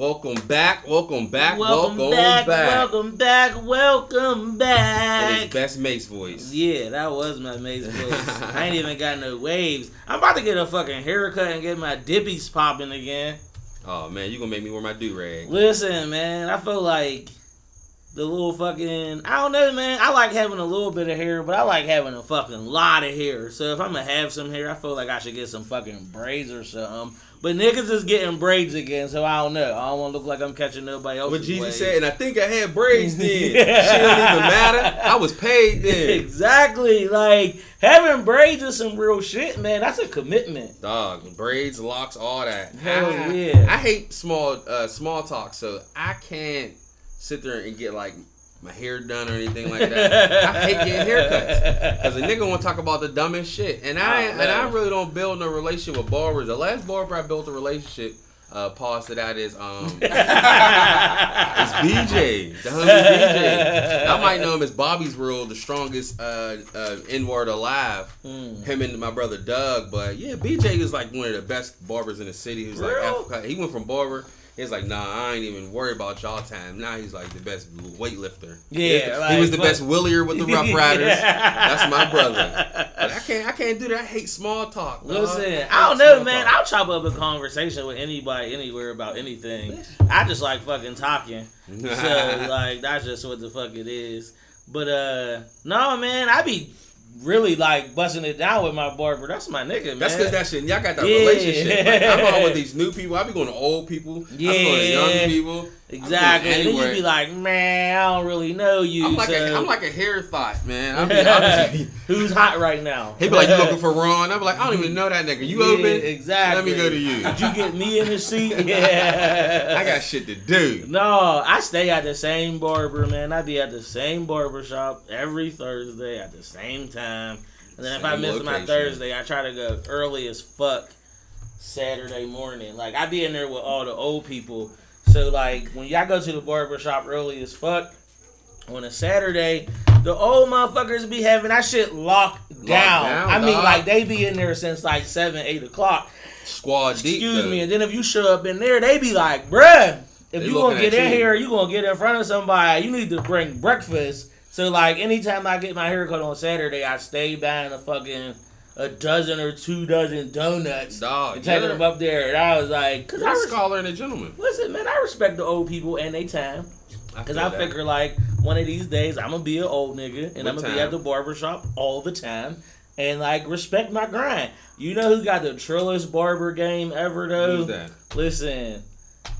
Welcome back, welcome back, Welcome, back. welcome, back, back. welcome back, welcome back. his best mate's voice. Yeah, that was my mate's voice. I ain't even got no waves. I'm about to get a fucking haircut and get my dippies popping again. Oh man, you gonna make me wear my do rag. Listen, man, I feel like the little fucking I don't know, man. I like having a little bit of hair, but I like having a fucking lot of hair. So if I'm gonna have some hair, I feel like I should get some fucking braids or something. But niggas is getting braids again, so I don't know. I don't want to look like I'm catching nobody else's What Jesus said, and I think I had braids then. Shit don't even matter. I was paid then. exactly. Like having braids is some real shit, man. That's a commitment. Dog, braids, locks, all that. Hell I, yeah. I hate small uh, small talk, so I can't sit there and get like my hair done or anything like that. I hate getting haircuts. Cause a nigga want to talk about the dumbest shit, and I Oh, and I really don't build no relationship with barbers. The last barber I built a relationship, uh, pause to that is um, it's BJ, the homie BJ. I might know him as Bobby's World, the strongest uh, uh, N word alive. Mm. Him and my brother Doug, but yeah, BJ is like one of the best barbers in the city. Who's like Africa. He went from barber. He's like, nah, I ain't even worried about y'all time. Now he's like the best weightlifter. Yeah, like, he was the but- best willier with the Rough Riders. That's my brother. But I can't, I can't do that. I hate small talk. dog. Listen, hate I don't know, man. talk. I'll chop up a conversation with anybody, anywhere about anything. I just like fucking talking. So like that's just what the fuck it is. But uh no man, I be really like busting it down with my barber. That's my nigga, man. That's because that shit. Y'all got that Yeah. relationship. Like, I'm on with these new people. I be going to old people. I be going to Yeah. young people. Exactly. And then you'd be like, man, I don't really know you. I'm like, so a, I'm like a hair thought, man. I be, I be, who's hot right now? He'd be like, you looking for Ron? I be like, I don't even know that nigga. You Yeah, open? Exactly. Let me go to you. Did you get me in the seat? Yeah. I got shit to do. No, I stay at the same barber, man. I be at the same barber shop every Thursday at the same time. And then if I Same miss my. Thursday, I try to go early as fuck Saturday morning. Like I'd be in there with all the old people. So like when y'all go to the barber shop early as fuck on a Saturday, the old motherfuckers be having that shit locked down. down, I mean, like they be in there since like seven, eight o'clock. Squad deep. Excuse me. And then if you show up in there, they be like, bruh, if They you gonna get in you. here, you gonna get in front of somebody, you need to bring breakfast. So like anytime I get my haircut on Saturday, I stay buying the fucking a dozen or two dozen donuts Dog, and taking them up there. And I was like, cause I a res- scholar and a gentleman. listen, man, I respect the old people and they time. Cause feel I figure like one of these days I'm gonna be an old nigga and I'm gonna be at the barber shop all the time and like respect my grind. You know who got the trillest barber game ever though? Who's that? Listen,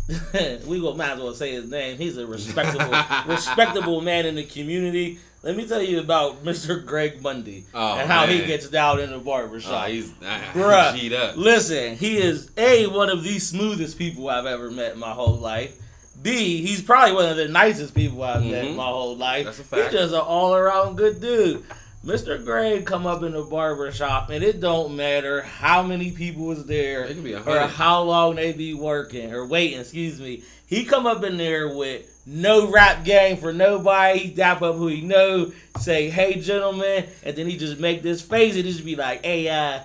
we will might as well say his name. He's a respectable, respectable man in the community. Let me tell you about Mr. Greg Bundy Oh, and how he gets down in the Oh, barbershop. he's uh, Bruh. G'd up. Listen, he is a one of the smoothest people I've ever met in my whole life. B, he's probably one of the nicest people I've met in Mhm. my whole life. That's a fact. He's just an all around good dude. Mr. Greg come up in the barber shop and it don't matter how many people is there It could be or how long they be working or waiting, excuse me. He come up in there with no rap game for nobody. He dap up who he know, say, hey gentlemen, and then he just make this face and just be like, hey, uh,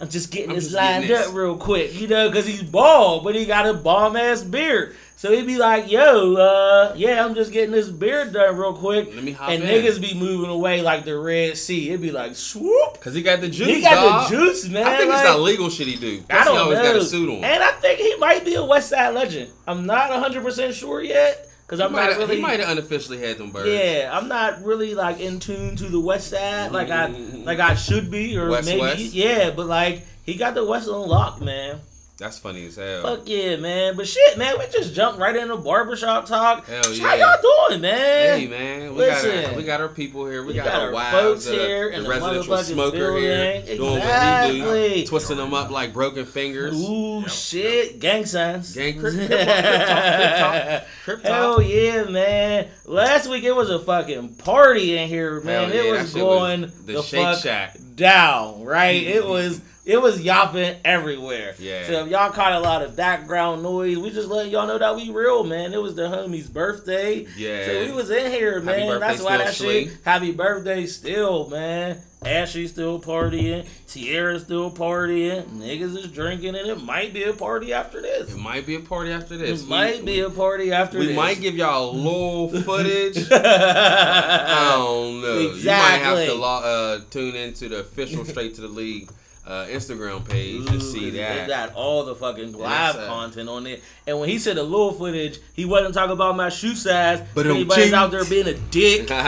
I'm just getting I'm this just lined getting this. up real quick, you know, because he's bald, but he got a bomb ass beard. So he'd be like, yo, uh, yeah, I'm just getting this beard done real quick. Let me hop And in. niggas be moving away like the Red Sea. It'd be like, swoop. Cause he got the juice. he got dog. the juice, man. I think like, it's that legal shit he do. I don't he always know. got a suit on. And I think he might be a West Side legend. I'm not 100% sure yet. Because He I'm might not have really. he might have unofficially had them birds. yeah, I'm not really like in tune to the West Side like I mm-hmm. like I should be or West, maybe West? yeah, but like he got the West on lock, man. That's funny as hell. Fuck yeah, man. But shit, man, we just jumped right into barbershop talk. Hell yeah. How y'all doing, man? Hey man, we got Listen. our, we got our people here. We, We got, got our wives, folks the, here the in the residential smoker here, building. doing what he do, Exactly. twisting them up like broken fingers. Ooh, shit. Gang signs. Gang crip, crip, crip, crip talk, crip talk. Hell yeah, man. Last week it was a fucking party in here, man. Hell it yeah, was going was the the Shake fuck Shack. down, right? Mm-hmm. It was It was yapping everywhere. Yeah. So if y'all caught a lot of background noise, we just letting y'all know that we real, man. It was the homie's birthday. Yeah. So we was in here, man. birthday That's why that shit. Happy birthday still, man. Ashley still partying. Tierra still partying. Niggas is drinking, and it might be a party after this. It might be a party after this. It might be a party after We this. might give y'all a little footage. I don't know. You might have to uh, tune into the official Straight to the League uh, Instagram page to see that. They got all the fucking that's, live uh, content on it. And when he said the little footage, he wasn't talking about my shoe size. But But anybody's ching. out there being a dick.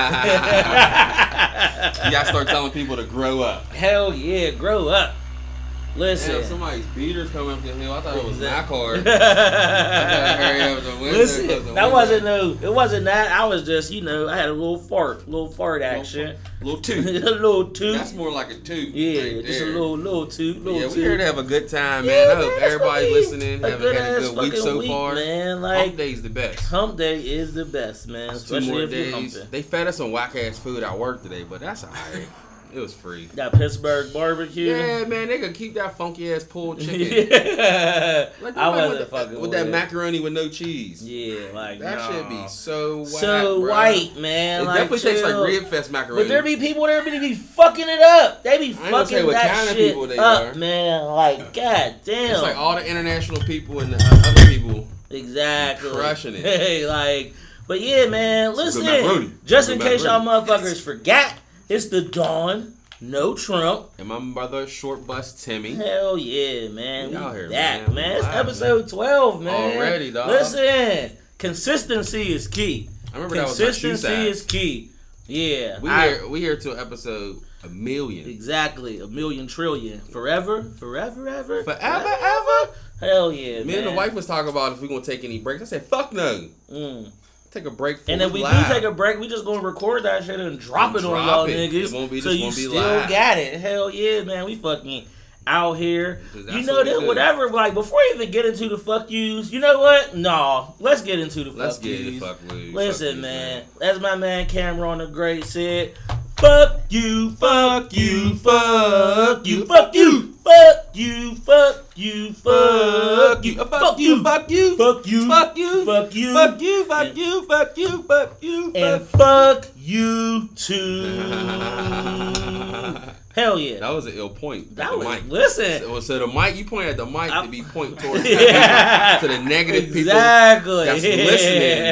You gotta start telling people to grow up. Hell yeah, grow up. Listen. Damn, somebody's beaters coming up the hill. I thought it was Exactly. NASCAR. hurry up the window, close the Listen, that window. wasn't no, it wasn't that. I was just, you know, I had a little fart, little fart action, little a two. little toot. That's more like a two. yeah, right just a little, little toot, little Yeah, toot. we here to have a good time, man. Yeah, I hope man, it's everybody gonna listening a have had a good week so week, far. man. like Hump day's the best. hump day is the best, man. Two Especially more if you're days. They fed us some whack ass food at work today, but that's alright. It was free. That Pittsburgh barbecue. Yeah, man, they could keep that funky ass pulled chicken. yeah. Like, I wasn't with, fucking with that it. macaroni with no cheese. Yeah, like That nah. should be so whack, so bruh. white, man. It like, definitely tastes like chill. Rib Fest macaroni. But there be people there be be fucking it up. They be gonna say fucking what that kind of shit people they up, are. man. Like, god damn. it's like all the international people and the uh, other people. exactly. crushing it. Hey, like, but yeah, man. Listen, just in case y'all motherfuckers forgot, it's the dawn. No Trump. And my brother, Short Bus Timmy. Hell yeah, man. We out here, that, man. man. It's live, episode 12, man. Already, dog. Listen, consistency is key. I remember that was Consistency is key. Yeah. We I- here, we here till episode a million. Exactly. A million trillion. Forever, forever, ever. Forever, ever. Hell yeah, Me man. and the wife was talking about if we gonna take any breaks. I said, "Fuck no, Mm. Take a break." And if we live. do take a break, we just gonna record that shit and drop And it on y'all it. niggas. It won't be- so you still live. got it. Hell yeah, man. We fucking out here. You know that whatever. Like before I even get into the fuck yous, you know what? No, let's get into the Let's fuck get yous. the fuck. Listen, Fuck man. As my man Cameron the Great said, fuck you, fuck you, fuck you, fuck you, fuck you, fuck you, fuck you, fuck you, fuck you, fuck you, fuck you, fuck you, fuck you, fuck you, fuck you, fuck you, and fuck you too. Hell yeah. That was an ill point. That was, mic. listen. So, so the mic, you point at the mic to be point towards Yeah. to the negative people exactly. that's listening.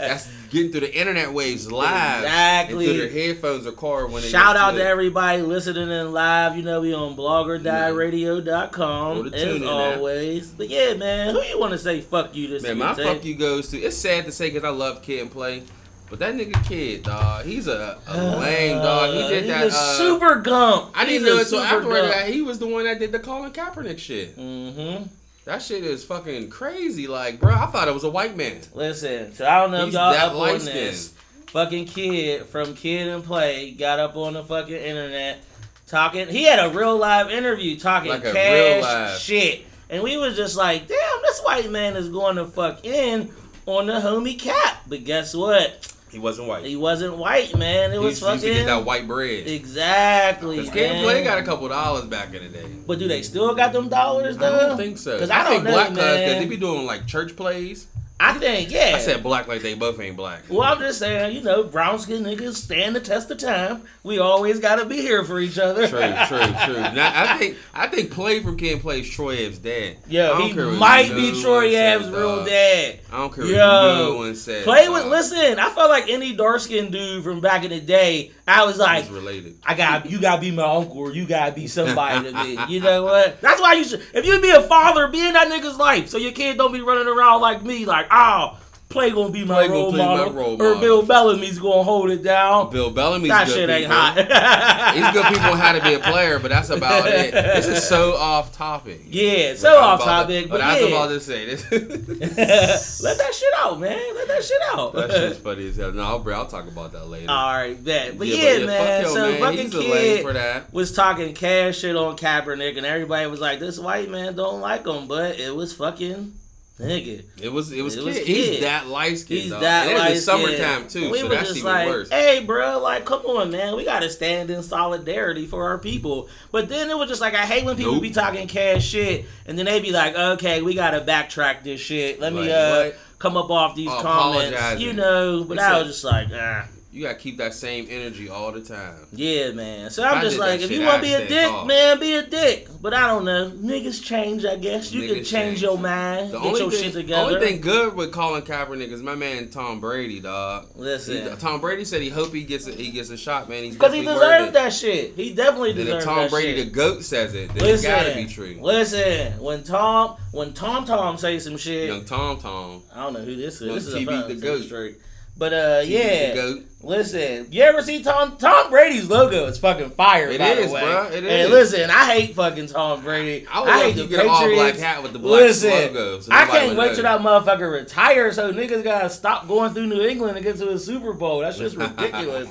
that's getting through the internet waves live. Exactly. Through their headphones or car when Shout out to everybody listening in live. You know, we on bloggerdieradio.com as always. But yeah, man, who you want to say fuck you this Man, my fuck you goes to. It's sad to say because I love Kid and Play, but that nigga Kid, dog, he's a, a lame dog. He did that. Uh, super gump. I didn't He's know until after that he was the one that did the Colin Kaepernick shit. Mm-hmm. That shit is fucking crazy. Like, bro, I thought it was a white man. Listen, so I don't know if y'all that up on this. Fucking kid from Kid and Play got up on the fucking internet talking. He had a real live interview talking Like cash shit, and we was just like, "Damn, this white man is going to fuck in on the homie cap." But guess what? He wasn't white. He wasn't white, man. It was he used to get that white bread. exactly. Because Kid Play got a couple dollars back in the day. But do they still got them dollars though? I don't think so. 'Cause I don't think know, black cuz because they be doing like church plays. I think yeah. I said black like they both ain't black. Well, I'm just saying, you know, brown skin niggas stand the test of time. We always gotta be here for each other. True, true, true. Now, I think I think play from and Play's Troy Evans dad. Yeah, he might be Troy Ab's real dad. I don't care Yo, what says. Play with, dog. listen, I felt like any dark skinned dude from back in the day, I was like, related. I got you gotta be my uncle or you gotta be somebody to me. You know what? That's why you should if you be a father, be in that nigga's life. So your kid don't be running around like me, like, oh, play gonna be my, Play gonna role, be my model, role Or model. Bill Bellamy's gonna hold it down. Bill Bellamy's that good shit ain't people. hot. He's good people on how to be a player, but that's about it. This is so off topic. Yeah, so off about to- topic, but but I was yeah. about to say this. Let that shit out, man. Let that shit out. that shit's funny as hell. No, I'll, I'll talk about that later. All right, bet. But Yeah, yeah, but yeah, man. fuck so man. fucking kid for that. was talking cash shit on Kaepernick, and everybody was like, "This white man don't like him," but it was fucking Nigga. It was it was, It kid. was He's that light skinned. He's dog. that and light it's summertime too, We so was that's just even like, worse. hey, bro, like, come on, man, we gotta stand in solidarity for our people. But then it was just like, I hate when people Nope. be talking cash shit, and then they be like, okay, we gotta backtrack this shit. Let me uh come up off these Oh, comments, you know. But I was just like, ah. You gotta keep that same energy all the time. Yeah, man. So I'm I just like, if you want to be a dick, calm. man, be a dick. But I don't know. Niggas change, I guess. You can change change. your mind, The get only your thing, shit the together. only thing good with Colin Kaepernick is my man Tom Brady, dog. Listen, He- Tom Brady said he hope he gets a, he gets a shot, man. He's because he deserved that shit. He definitely Then if deserved Tom that Brady, shit. the goat, says it, then listen, it gotta be true. listen. When Tom, when Tom Tom say some shit, Young Tom Tom, I don't know who this is. This is TV a fun the goat. straight. But uh, yeah. Listen, you ever see Tom Tom Brady's logo? It's fucking fire. It by is, the way. bruh, it And is. listen, I hate fucking Tom Brady. I would I hate the get an all black Patriots. hat with the black Listen, logo. so I can't wait know. till that motherfucker retire so niggas gotta stop going through New England to get to the Super Bowl. That's just ridiculous.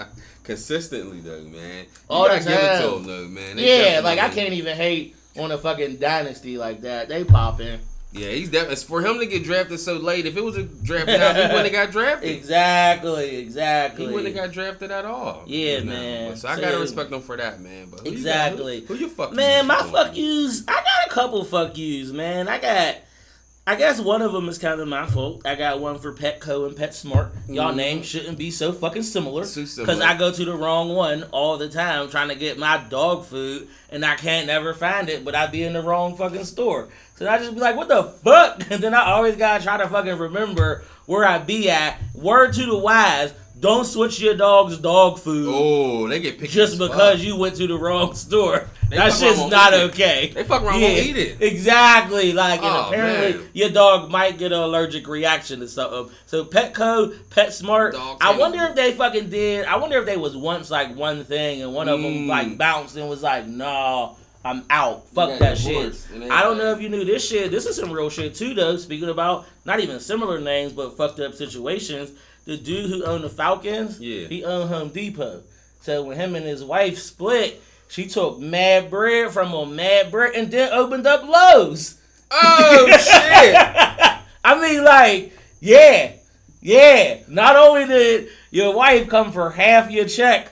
Consistently though, man. You All gotta the give it to them though, man. They yeah, like I can't even hate on a fucking dynasty like that. They popping. Yeah, he's definitely for him to get drafted so late. If it was a draft now, he wouldn't have got drafted. Exactly, exactly. He wouldn't have got drafted at all. Yeah, You know, man. So I So- gotta respect him for that, man. But who you got? Exactly. Who, who you fuck? Man, my fuck yous. I got a couple fuck yous, man. I got. I guess one of them is kind of my fault. I got one for Petco and PetSmart. Y'all Mhm. names shouldn't be so fucking similar. Similar. Because I go to the wrong one all the time trying to get my dog food and I can't never find it, but I'd be in the wrong fucking store. So I just be like, what the fuck? And then I always gotta try to fucking remember where I be at. Word to the wise, don't switch your dog's dog food Oh, they get picked just because you went to the wrong store. that fuck shit's not won't it. okay. They fuck around, Yeah, won't eat it. Exactly. Like, and Oh, apparently man. your dog might get an allergic reaction to something. So Petco, PetSmart, Dog I wonder if they fucking did. I wonder if they was once like one thing and one of them Mm. like bounced and was like, nah. I'm out. Fuck that shit. divorced, I don't know if you knew this shit. This is some real shit too, though. Speaking about not even similar names, but fucked up situations. The dude who owned the Falcons, Yeah. he owned Home Depot. So when him and his wife split, she took mad bread from a mad bread and then opened up Lowe's. Oh shit! I mean, like, yeah, yeah. Not only did your wife come for half your check,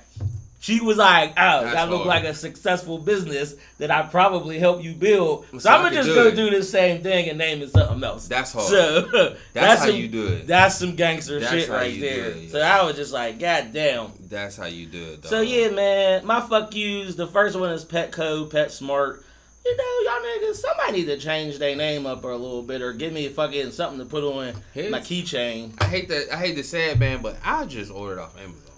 she was like, "Oh, That's that looked like a successful business that I probably help you build." So, So I'm gonna just do go it. do the same thing and name it something else. That's hard. So That's, how some, you do it. That's some gangster That's shit right there. it, yeah. So I was just like, God damn. That's how you do it. Dog. So yeah, man, my fuck yous. The first one is Petco, PetSmart. You know, y'all niggas, somebody need to change their name up or a little bit or give me fucking something to put on Here's- my keychain. I hate that. I hate to say it, man, but I just ordered off Amazon.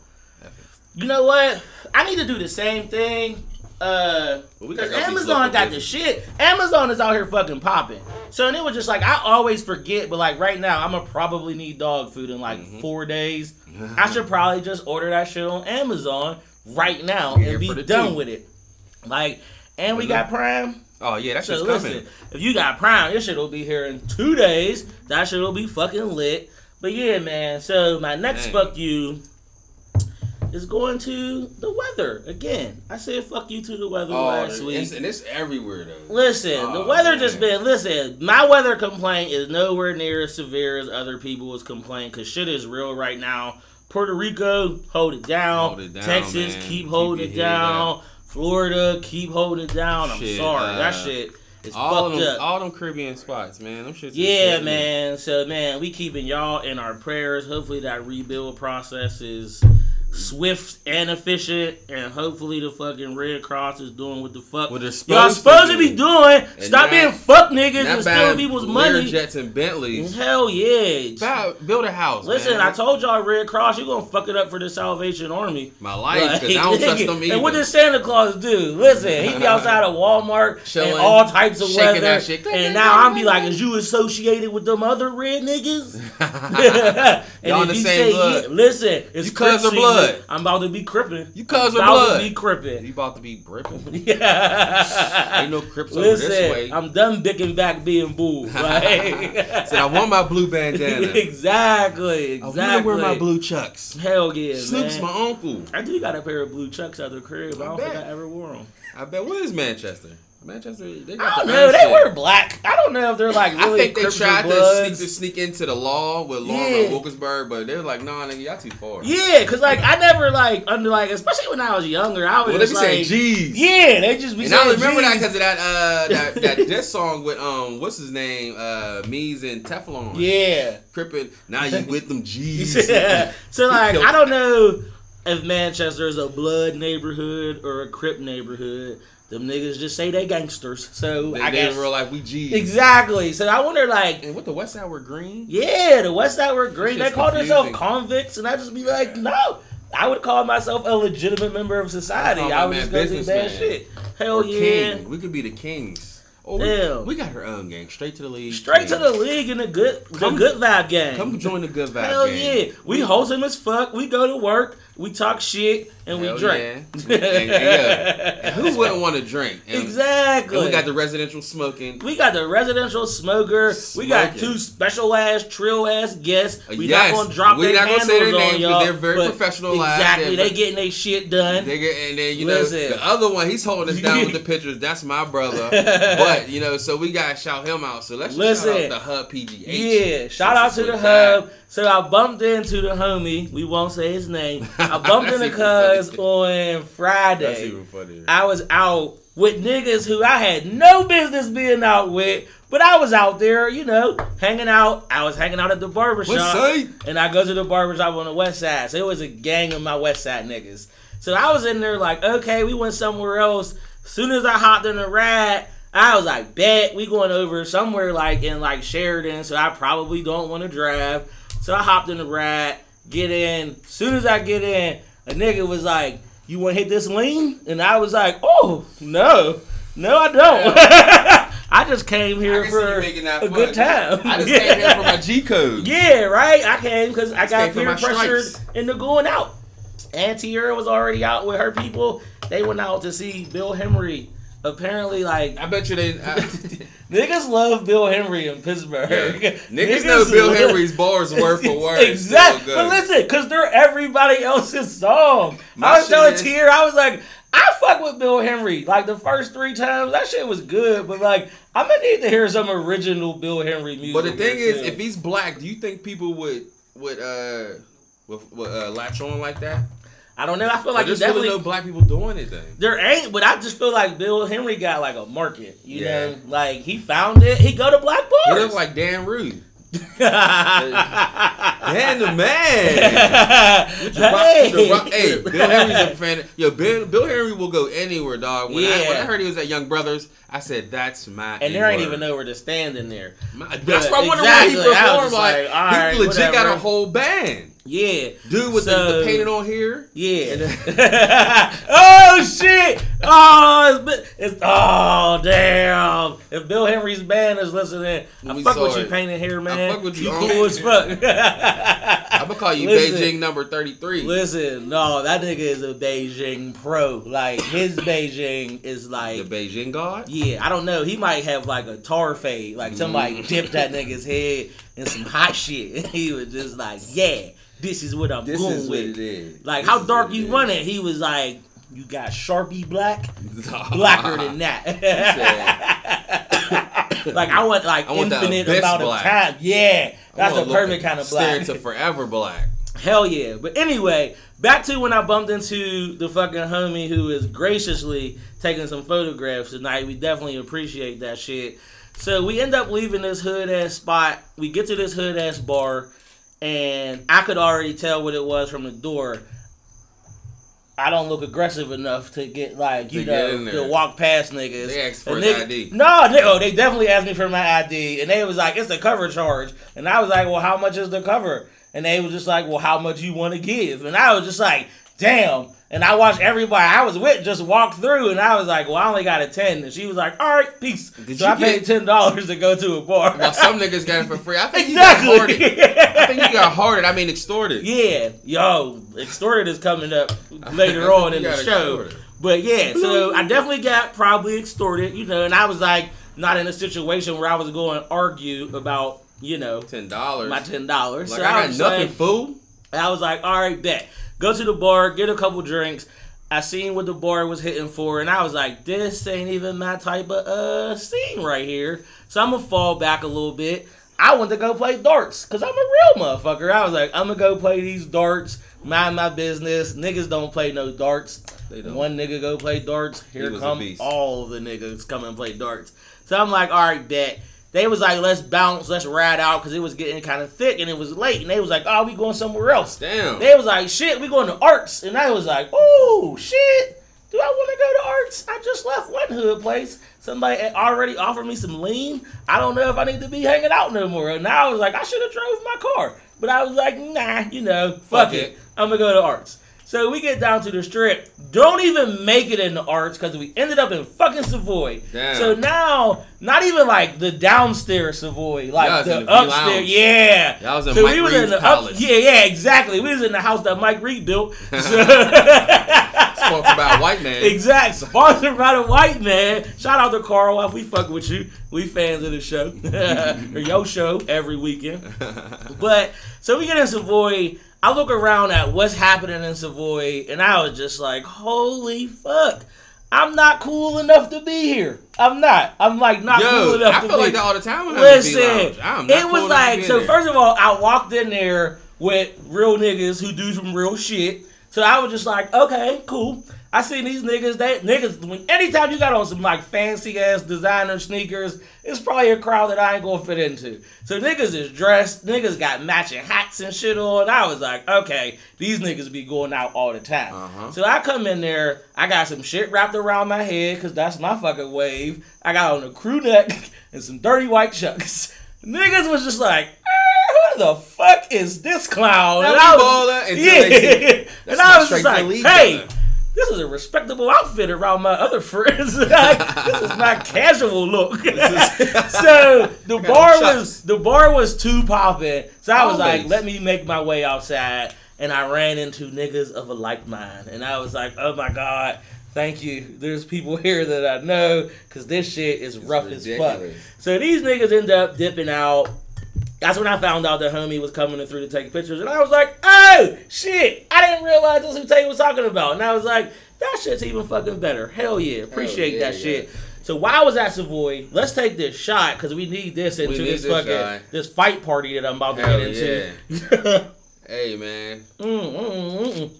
You know what? I need to do the same thing. Uh, But we Cause gotta go these Amazon got the shit. Amazon is out here fucking popping. So and it was just like I always forget, but like right now I'm gonna probably need dog food in like Mhm. four days. I should probably just order that shit on Amazon right now and be done with it. Like, and we got Prime. Oh yeah, that's So just listen, coming. if you got Prime, your shit will be here in two days. That shit will be fucking lit. But yeah, man. So my next Dang. fuck you is going to the weather again. I said fuck you to the weather Oh, last it's, week. and it's everywhere though. Listen, the Oh, weather just been. Listen, my weather complaint is nowhere near as severe as other people's complaint because shit is real right now. Puerto Rico, hold it down. Hold it down, Texas, man. keep Keep holding your it down. Florida, keep holding it down. I'm Shit, sorry, uh, that shit is All fucked them, up. all them Caribbean spots, man. Them shits. Yeah, man. So, man, we keeping y'all in our prayers. Hopefully, that rebuild process is swift and efficient, and hopefully, the fucking Red Cross is doing what the fuck What they're y'all supposed, supposed to be doing. Stop not- being fuck niggas and stealing people's Lear money. jets and Bentleys. Hell yeah. Buy- build a house. Listen, man. I told y'all Red Cross, you gonna fuck it up for the Salvation Army. my life because Like, I don't trust them either. And what does Santa Claus do? Listen, he be outside of Walmart in Chilling, all types of weather. And now I'm be like, is you associated with them other red niggas? and Y'all in the you same blood. yeah, listen, it's You of season. Blood. I'm about to be crippin'. You cuz I'm about to be crippin'. you about to be bripping? Yeah. Ain't no Crips over this Listen, way. I'm done dicking back being bull. Right? Said I want my blue bandana. exactly. I Exactly. want to wear my blue chucks. Hell yeah, Snoop's man. my uncle. I do got a pair of blue chucks out the crib. I, I don't bet. think I ever wore them. I bet. What is Manchester? Manchester, they I don't the know. They shit. were black. I don't know if they're like I think they tried to sneak, to sneak into the law with Lauren Yeah. Wilkinsburg, but they were like, "Nah, nigga, y'all too far." Yeah, cause like I never like under like especially when I was younger, I was Well, they be just saying like, G's. yeah, they just be And I remember that because of that uh that that diss song with um what's his name uh Mees and Teflon. yeah. Crippin'. Now you with them G's. Yeah. So like I don't know if Manchester is a blood neighborhood or a Crip neighborhood. Them niggas just say they gangsters. So They, I they guess in real life we G's. exactly. So I wonder like And what the West Side were green. Yeah, the West Side were green. They shit's called themselves convicts, and I just be like, no. I would call myself a legitimate member of society. I call I my would man just go do bad shit. Hell Or yeah. King. We could be the kings. Oh, we, Damn. we got her own gang. Straight to the league. Straight to the league in the good, Come- the good vibe gang. Come join the good vibe Hell gang. yeah. We wholesome as fuck. We go to work. We talk shit and Hell we drink. yeah. And- yeah. And who wouldn't want to drink? And, exactly. And we got the residential smoking. We got the residential smoker. We got two special ass, trill ass guests. Uh, we Yes. not gonna drop We their not gonna say their names, but y'all. they're very but professionalized. Exactly. They're They getting their shit done. They get, and then you Listen. know the other one, he's holding us down with the pictures. That's my brother, but you know, so we gotta shout him out. So let's just shout Listen. out the Hub PGH. Yeah, shout out to the hub. So I bumped into the homie. We won't say his name. I bumped into cuz on That's Friday. I was out with niggas who I had no business being out with, but I was out there, you know, hanging out. I was hanging out at the barbershop. And I go to the barbershop on the west side. So it was a gang of my west side niggas. So I was in there like, okay, we went somewhere else. Soon as I hopped in the ride, I was like, bet we going over somewhere like in like Sheraden. So I probably don't want to drive. So I hopped in the ride, get in. As soon as I get in, a nigga was like, you want to hit this lean? And I was like, oh, no. No, I don't. I just came here can see you for a fun. good time. I just came here for my G code. Yeah, right. I came because I Just got peer pressured stripes. into going out. Auntie Earl was already out with her people. They went out to see Bill Henry. Apparently, like I bet you they. I, niggas love Bill Henry in Pittsburgh. Yeah. Niggas, know Bill love- Henry's bars word for word. exactly. But listen, because they're everybody else's song. My I was telling is- Tier, I was like, I fuck with Bill Henry. Like the first three times, that shit was good. But like, I'm gonna need to hear some original Bill Henry music. But the thing is, if he's black, do you think people would would uh would, would uh, latch on like that? I don't know, I feel Like like he there's really no black people doing anything. There ain't, but I just feel like Bill Henry got like a market. You Yeah. know, like he found it. He go to black He bars. look like Dan Rude. Dan the man. The rock- Hey, Bill Henry's a fan. Yo, Bill, Bill Henry will go anywhere, dog. When, I, when I heard he was at Young Brothers, I said, "That's my." and there ain't N-word." even nowhere to stand in there. My- That's why I wonder Exactly. why he performed like. like, right, he legit got a whole band. Yeah, Dude with the, So- the painted on here. yeah. oh shit! Oh, it's, been- it's oh damn! If Bill Henry's band is listening, I We fuck with sorry. you, painted hair man. fuck with you. cool as fuck. I'm gonna call you Listen. Beijing number thirty three. Listen, no, that nigga is a Beijing pro. Like his Beijing is like The Beijing god. yeah, I don't know. He might have like a tar fade. Like somebody Mm. dipped that nigga's head in some hot shit. he was just like, yeah, this is what I'm This going with. Like This how dark you want it? He was like, you got Sharpie black, blacker than that. like I want like I want infinite amount black. of time. Yeah, that's wanna perfect kind of black. Into forever black. Hell yeah. But anyway, back to when I bumped into the fucking homie who is graciously taking some photographs tonight. We definitely appreciate that shit. So we end up leaving this hood ass spot. We get to this hood ass bar, and I could already tell what it was from the door. I don't look aggressive enough to get like you To know to walk past niggas. They asked for nigga- ID. No, they, oh, they definitely asked me for my ID, and they was like, "It's a cover charge," and I was like, "Well, how much is the cover?" And they was just like, "Well, how much you want to give?" And I was just like, "Damn!" And I watched everybody I was with just walk through, and I was like, "Well, I only got a 10. And she was like, "All right, peace." Did so I you paid ten dollars to go to a bar. Now some niggas got it for free. I think you got exactly. hoarded. I think you got hoarded. I mean extorted. Yeah, yo, extorted is coming up later on in the show. extorted. But yeah, so I definitely got probably extorted, you know, and I was like not in a situation where I was going to argue about, you know, Ten dollars. my ten dollars. Like so I I got nothing, like, fool. I was like, all right, bet. Go to the bar, get a couple drinks. I seen what the bar was hitting for, and I was like, this ain't even my type of uh scene right here. So I'm gonna fall back a little bit. I went to go play darts because I'm a real motherfucker. I was like, I'm gonna go play these darts, mind my business. Niggas don't play no darts. One nigga go play darts. Here a come all the niggas come and play darts. So I'm like, all right, bet. They was like, let's bounce, let's ride out because it was getting kind of thick and it was late. And they was like, oh, we going somewhere else. Damn. They was like, shit, we going to arts. And I was like, oh, shit. Do I want to go to arts? I just left one hood place. Somebody had already offered me some lean. I don't know if I need to be hanging out no more. And now I was like, I should have drove my car. But I was like, nah, you know, fuck, Fuck it. it. I'm going to go to arts. So we get down to the strip. Don't even make it in the arts because we ended up in fucking Savoy. Damn. So now, not even like the downstairs Savoy, like the the upstairs. Yeah. Y'all was in so Mike we was Reed's in the palace. Up, yeah, yeah, exactly. We was in the house that Mike Reed built. So- Sponsored by a white man. Exact. Sponsored by the white man. Shout out to Carl. While we fuck with you. We fans of the show. or your show every weekend. But so we get in Savoy. I look around at what's happening in Savoy, and I was just like, "Holy fuck! I'm not cool enough to be here. I'm not. I'm like not cool enough." Yo, I to feel be." like that all the time when Listen. I'm not it cool was like so. First of all, I walked in there with real niggas who do some real shit. So I was just like, okay, cool. I seen these niggas. They niggas. When anytime you got on some like fancy ass designer sneakers, it's probably a crowd that I ain't gonna fit into. So niggas is dressed. Niggas got matching hats and shit on. I was like, okay, these niggas be going out all the time. Uh-huh. So I come in there. I got some shit wrapped around my head because that's my fucking wave. I got on a crew neck and some dirty white chucks. Niggas was just like, "Eh, the fuck is this clown? And I was- yeah. and I was just like, hey, this is a respectable outfit around my other friends. Like, this is my casual look. so the bar was the bar was too popping. So I was like, let me make my way outside. And I ran into niggas of a like mind. And I was like, oh my God, thank you. There's people here that I know because this shit is rough as fuck. So these niggas end up dipping out. That's when I found out that homie was coming in through to take pictures, and I was like, "Oh shit! I didn't realize this was Tay was talking about." And I was like, "That shit's even fucking better. Hell yeah, appreciate yeah, that yeah. shit." So while I was at Savoy, let's take this shot because we need this into need this, this fucking this fight party that I'm about to Hell get into. Hey man, mm, mm, mm,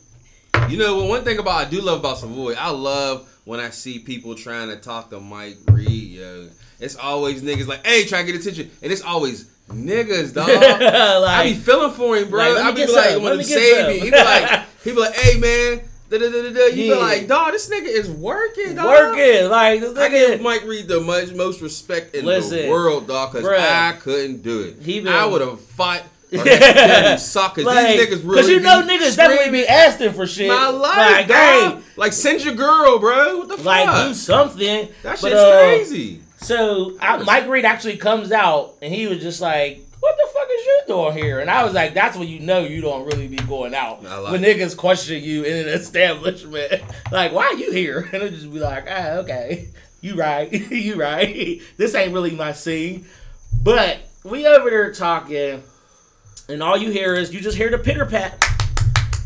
mm. you know what? One thing about I do love about Savoy, I love when I see people trying to talk to Mike Reed. Yo, it's always niggas like, "Hey, try to get attention," and it's always niggas, dog. I be feeling for him, bro. Like, I be like, some, when he save me, he be like, he be like, "Hey, man." Da, da, da, da. You Yeah. be like, dog, this nigga is working, dog. working like this I give. Mike Reed the much, most respect in Listen, the world, dog, because. I couldn't do it. He been- I would have fought or had to suck, because Like, these niggas really Cause you know niggas definitely be asking for shit. my life, like, dog. hey, Like, send your girl, bro. What the fuck? like do something. that shit's But, uh, crazy. So I, Mike Reed actually comes out and he was just like, "What the fuck is you doing here?" And I was like, "That's when you know you don't really be going out like when it. niggas question you in an establishment. like, why are you here?" And it just be like, "Ah, okay, you right, you right. this ain't really my scene." But we over there talking, and all you hear is you just hear the pitter pat.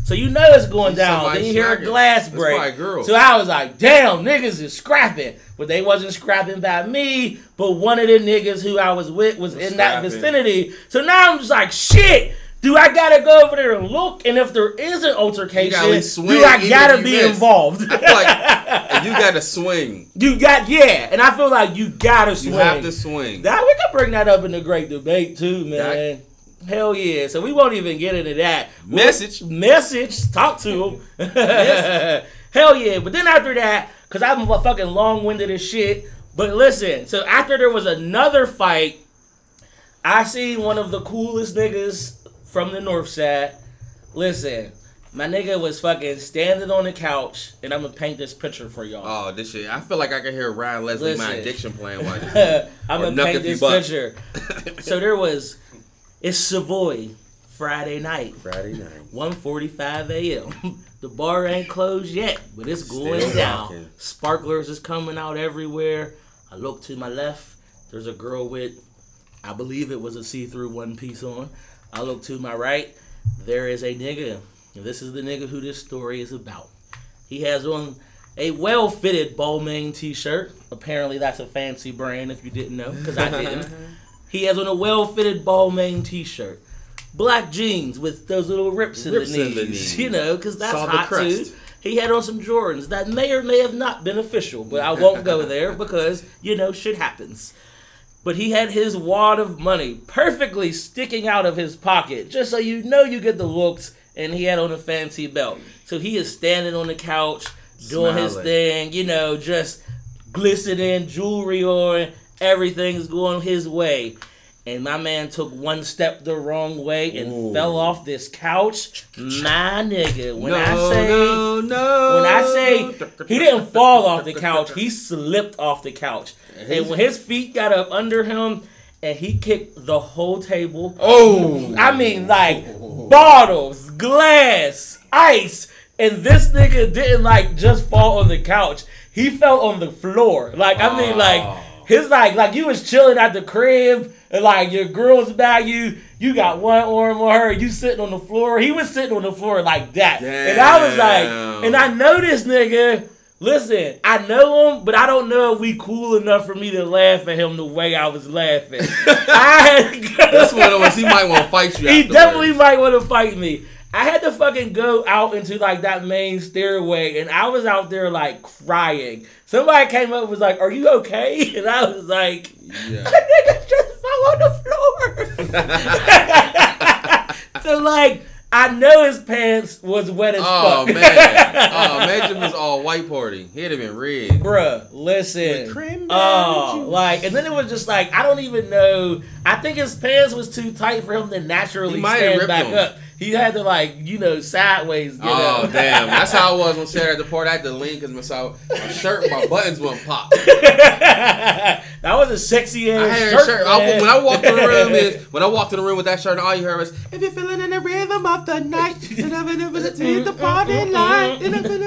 So you know it's going down. Somebody Then you hear a glass break. probably a girl. So I was like, damn, niggas is scrapping. But they wasn't scrapping by me, but one of the niggas who I was with was in that vicinity. So now I'm just like, shit. Do I gotta go over there and look? And if there is an altercation, at swing, do I gotta be miss. involved? I feel like you got to swing. you got yeah, and I feel like you gotta swing. You have to swing. That we can bring that up in the great debate too, man. Hell yeah! So we won't even get into that Message. message. Talk to him. Hell yeah! But then after that, cause I'm a fucking long winded as shit. But listen, so after there was another fight, I seen one of the coolest niggas from the north side. Listen, my nigga was fucking standing on the couch, and I'm gonna paint this picture for y'all. Oh, this shit. I feel like I can hear Ryan Leslie, my addiction plan. While I'm gonna paint this picture. So there was, it's Savoy, Friday night. Friday night. 1:45 a.m. The bar ain't closed yet, but it's going Still down. rocking. Sparklers is coming out everywhere. I look to my left. There's a girl with, I believe it was a see-through one piece on. I look to my right. There is a nigga. And this is the nigga who this story is about. He has on a well-fitted Balmain t-shirt. Apparently, that's a fancy brand. If you didn't know, because I didn't. He has on a well-fitted Balmain t-shirt. Black jeans with those little rips, Rips in, the in the knees, knees. you know, because that's Saw hot too. He had on some Jordans that may or may have not been official, but I won't go there because you know shit happens. But he had his wad of money perfectly sticking out of his pocket, just so you know you get the looks. And he had on a fancy belt, so he is standing on the couch doing his thing, you know, just glistening, jewelry on, everything's going his way. And my man took one step the wrong way and Ooh. fell off this couch. My nigga, when no, I say no, no. when I say he didn't fall off the couch, he slipped off the couch. And when his feet got up under him and he kicked the whole table, Oh, I mean like bottles, glass, ice, and this nigga didn't like just fall on the couch. He fell on the floor. Like I mean like ah. His like like you was chilling at the crib and like your girl's by you. You got one arm on her. You sitting on the floor. He was sitting on the floor like that, and I was like, and I know this nigga. Listen, I know him, but I don't know if we cool enough for me to laugh at him the way I was laughing. I had to go. That's one of us. He might want to fight you. he afterwards. definitely might want to fight me. I had to fucking go out into like that main stairway, and I was out there like crying. Somebody came up and was like, "Are you okay?" And I was like, Yeah. "Nigga just fell on the floor." so like, I know his pants was wet as Oh fuck. Oh man. Oh, imagine if it was all white party. He'd have been red. Bruh, listen. Oh, like, and then it was just like, I don't even know. I think his pants was too tight for him to naturally He might have stand back them. up. He had to, like, you know, sideways get it. Oh damn! That's how I was on Saturday at the party. I had to lean because my, so- my shirt, my buttons wouldn't pop. that was a sexy ass shirt. shirt. I, when I walked in the room, is when I walked in the room with that shirt, all you heard was, "If you're feeling in the rhythm of the night, then I'm gonna the mm-hmm, party mm-hmm, line." Mm-hmm. then I'm gonna-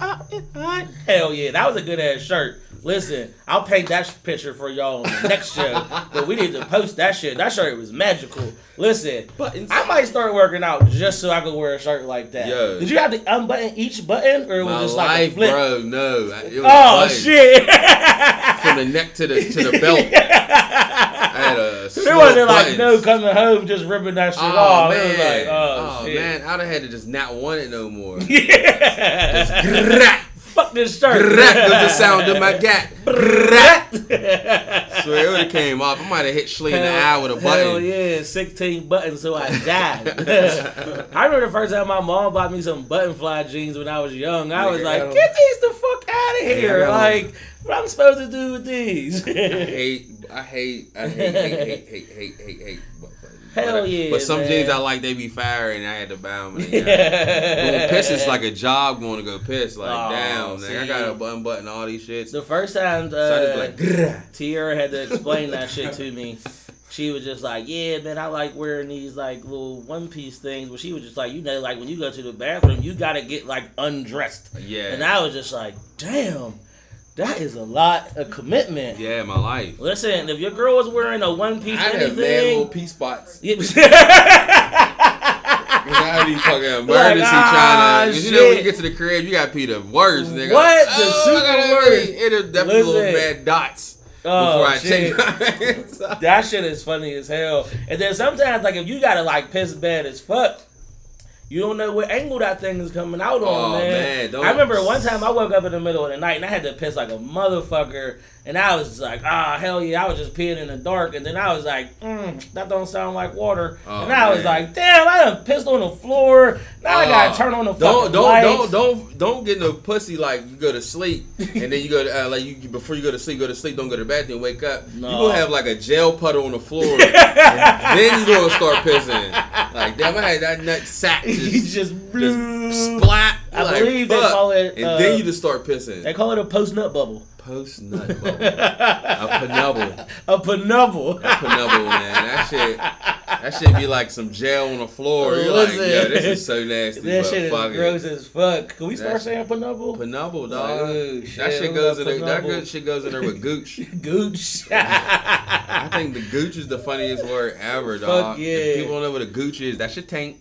uh, uh, uh, Hell yeah, that was a good ass shirt. Listen, I'll paint that picture for y'all on the next show. But we need to post that shit. That shirt was magical. Listen, Buttons. I might start working out just so I could wear a shirt like that. Yo. Did you have to unbutton each button, or it was My just like a flip? bro. No, it was Oh buttons. shit! From the neck to the to the belt. I had a. There wasn't of like no coming home just ripping that shit Oh off. man! It was like, oh, oh, shit. man! I'd have had to just not want it no more. Yeah. Grrrrat, Fuck this shirt. was the sound of my gat. So it would have came off. I might have hit Schlee in the eye with a button. Hell yeah, 16 buttons, so I died. I remember the first time my mom bought me some button fly jeans when I was young. I was like, I get these the fuck out of here. Don't- like, what I'm supposed to do with these? I hate, I hate, I hate, hate, hate, hate, hate, hate, hate. buttons. Hell but, yeah, But some man. jeans I like, they be fire, and I had to buy them. And they got- Going piss is like a job going to go piss. Like, Oh, damn, man, I got a button button all these shits. the first time so I just be uh, like, grrrrat. Tierra had to explain that shit to me. She was just like, "Yeah, man, I like wearing these like little one piece things." But she was just like, you know, like when you go to the bathroom, you gotta get like undressed. yeah, And I was just like, "Damn, that is a lot of commitment." yeah, my life. Listen, if your girl was wearing a one I piece had mad little anything, pee spots. Yeah. I be fucking emergency Like, ah, trying to. 'cause You know when you get to the crib, you got pee the worst. Nigga. What? The Oh, super worst. be- It'll definitely little Listen. bad dots oh I shit. my hands. That shit is funny as hell. And then sometimes, like, if you gotta like piss bad as fuck, you don't know what angle that thing is coming out on, Oh, man. man, I remember one time I woke up in the middle of the night and I had to piss like a motherfucker, and I was like, ah, hell yeah, I was just peeing in the dark, and then I was like, mm, that don't sound like water, Oh, and I was like, damn, I done pissed on the floor. Now I gotta Oh, turn on the don't don't lights. don't don't don't get no pussy like you go to sleep. And then you go to uh, like you before you go to sleep go to sleep don't go to the bathroom wake up. You No. gonna have like a gel puddle on the floor. And then you gonna start pissing. Like damn I had that nut sack You just, just blew. just splat. I like, believe they call it, and uh, then you just start pissing. They call it a post nut bubble. Post nut bubble. a penubble. A penubble. A penubble, man. That shit. That shit be like some gel on the floor. You're like, yo, this is so nasty. That shit is fuck it. gross as fuck. Can we start saying penubble? Penubble, dog. Oh, that shit, shit goes in there. That good shit goes in there with gooch. Gooch. I think the gooch is the funniest word ever, dog. Fuck yeah. If people don't know what a gooch is, that should tank.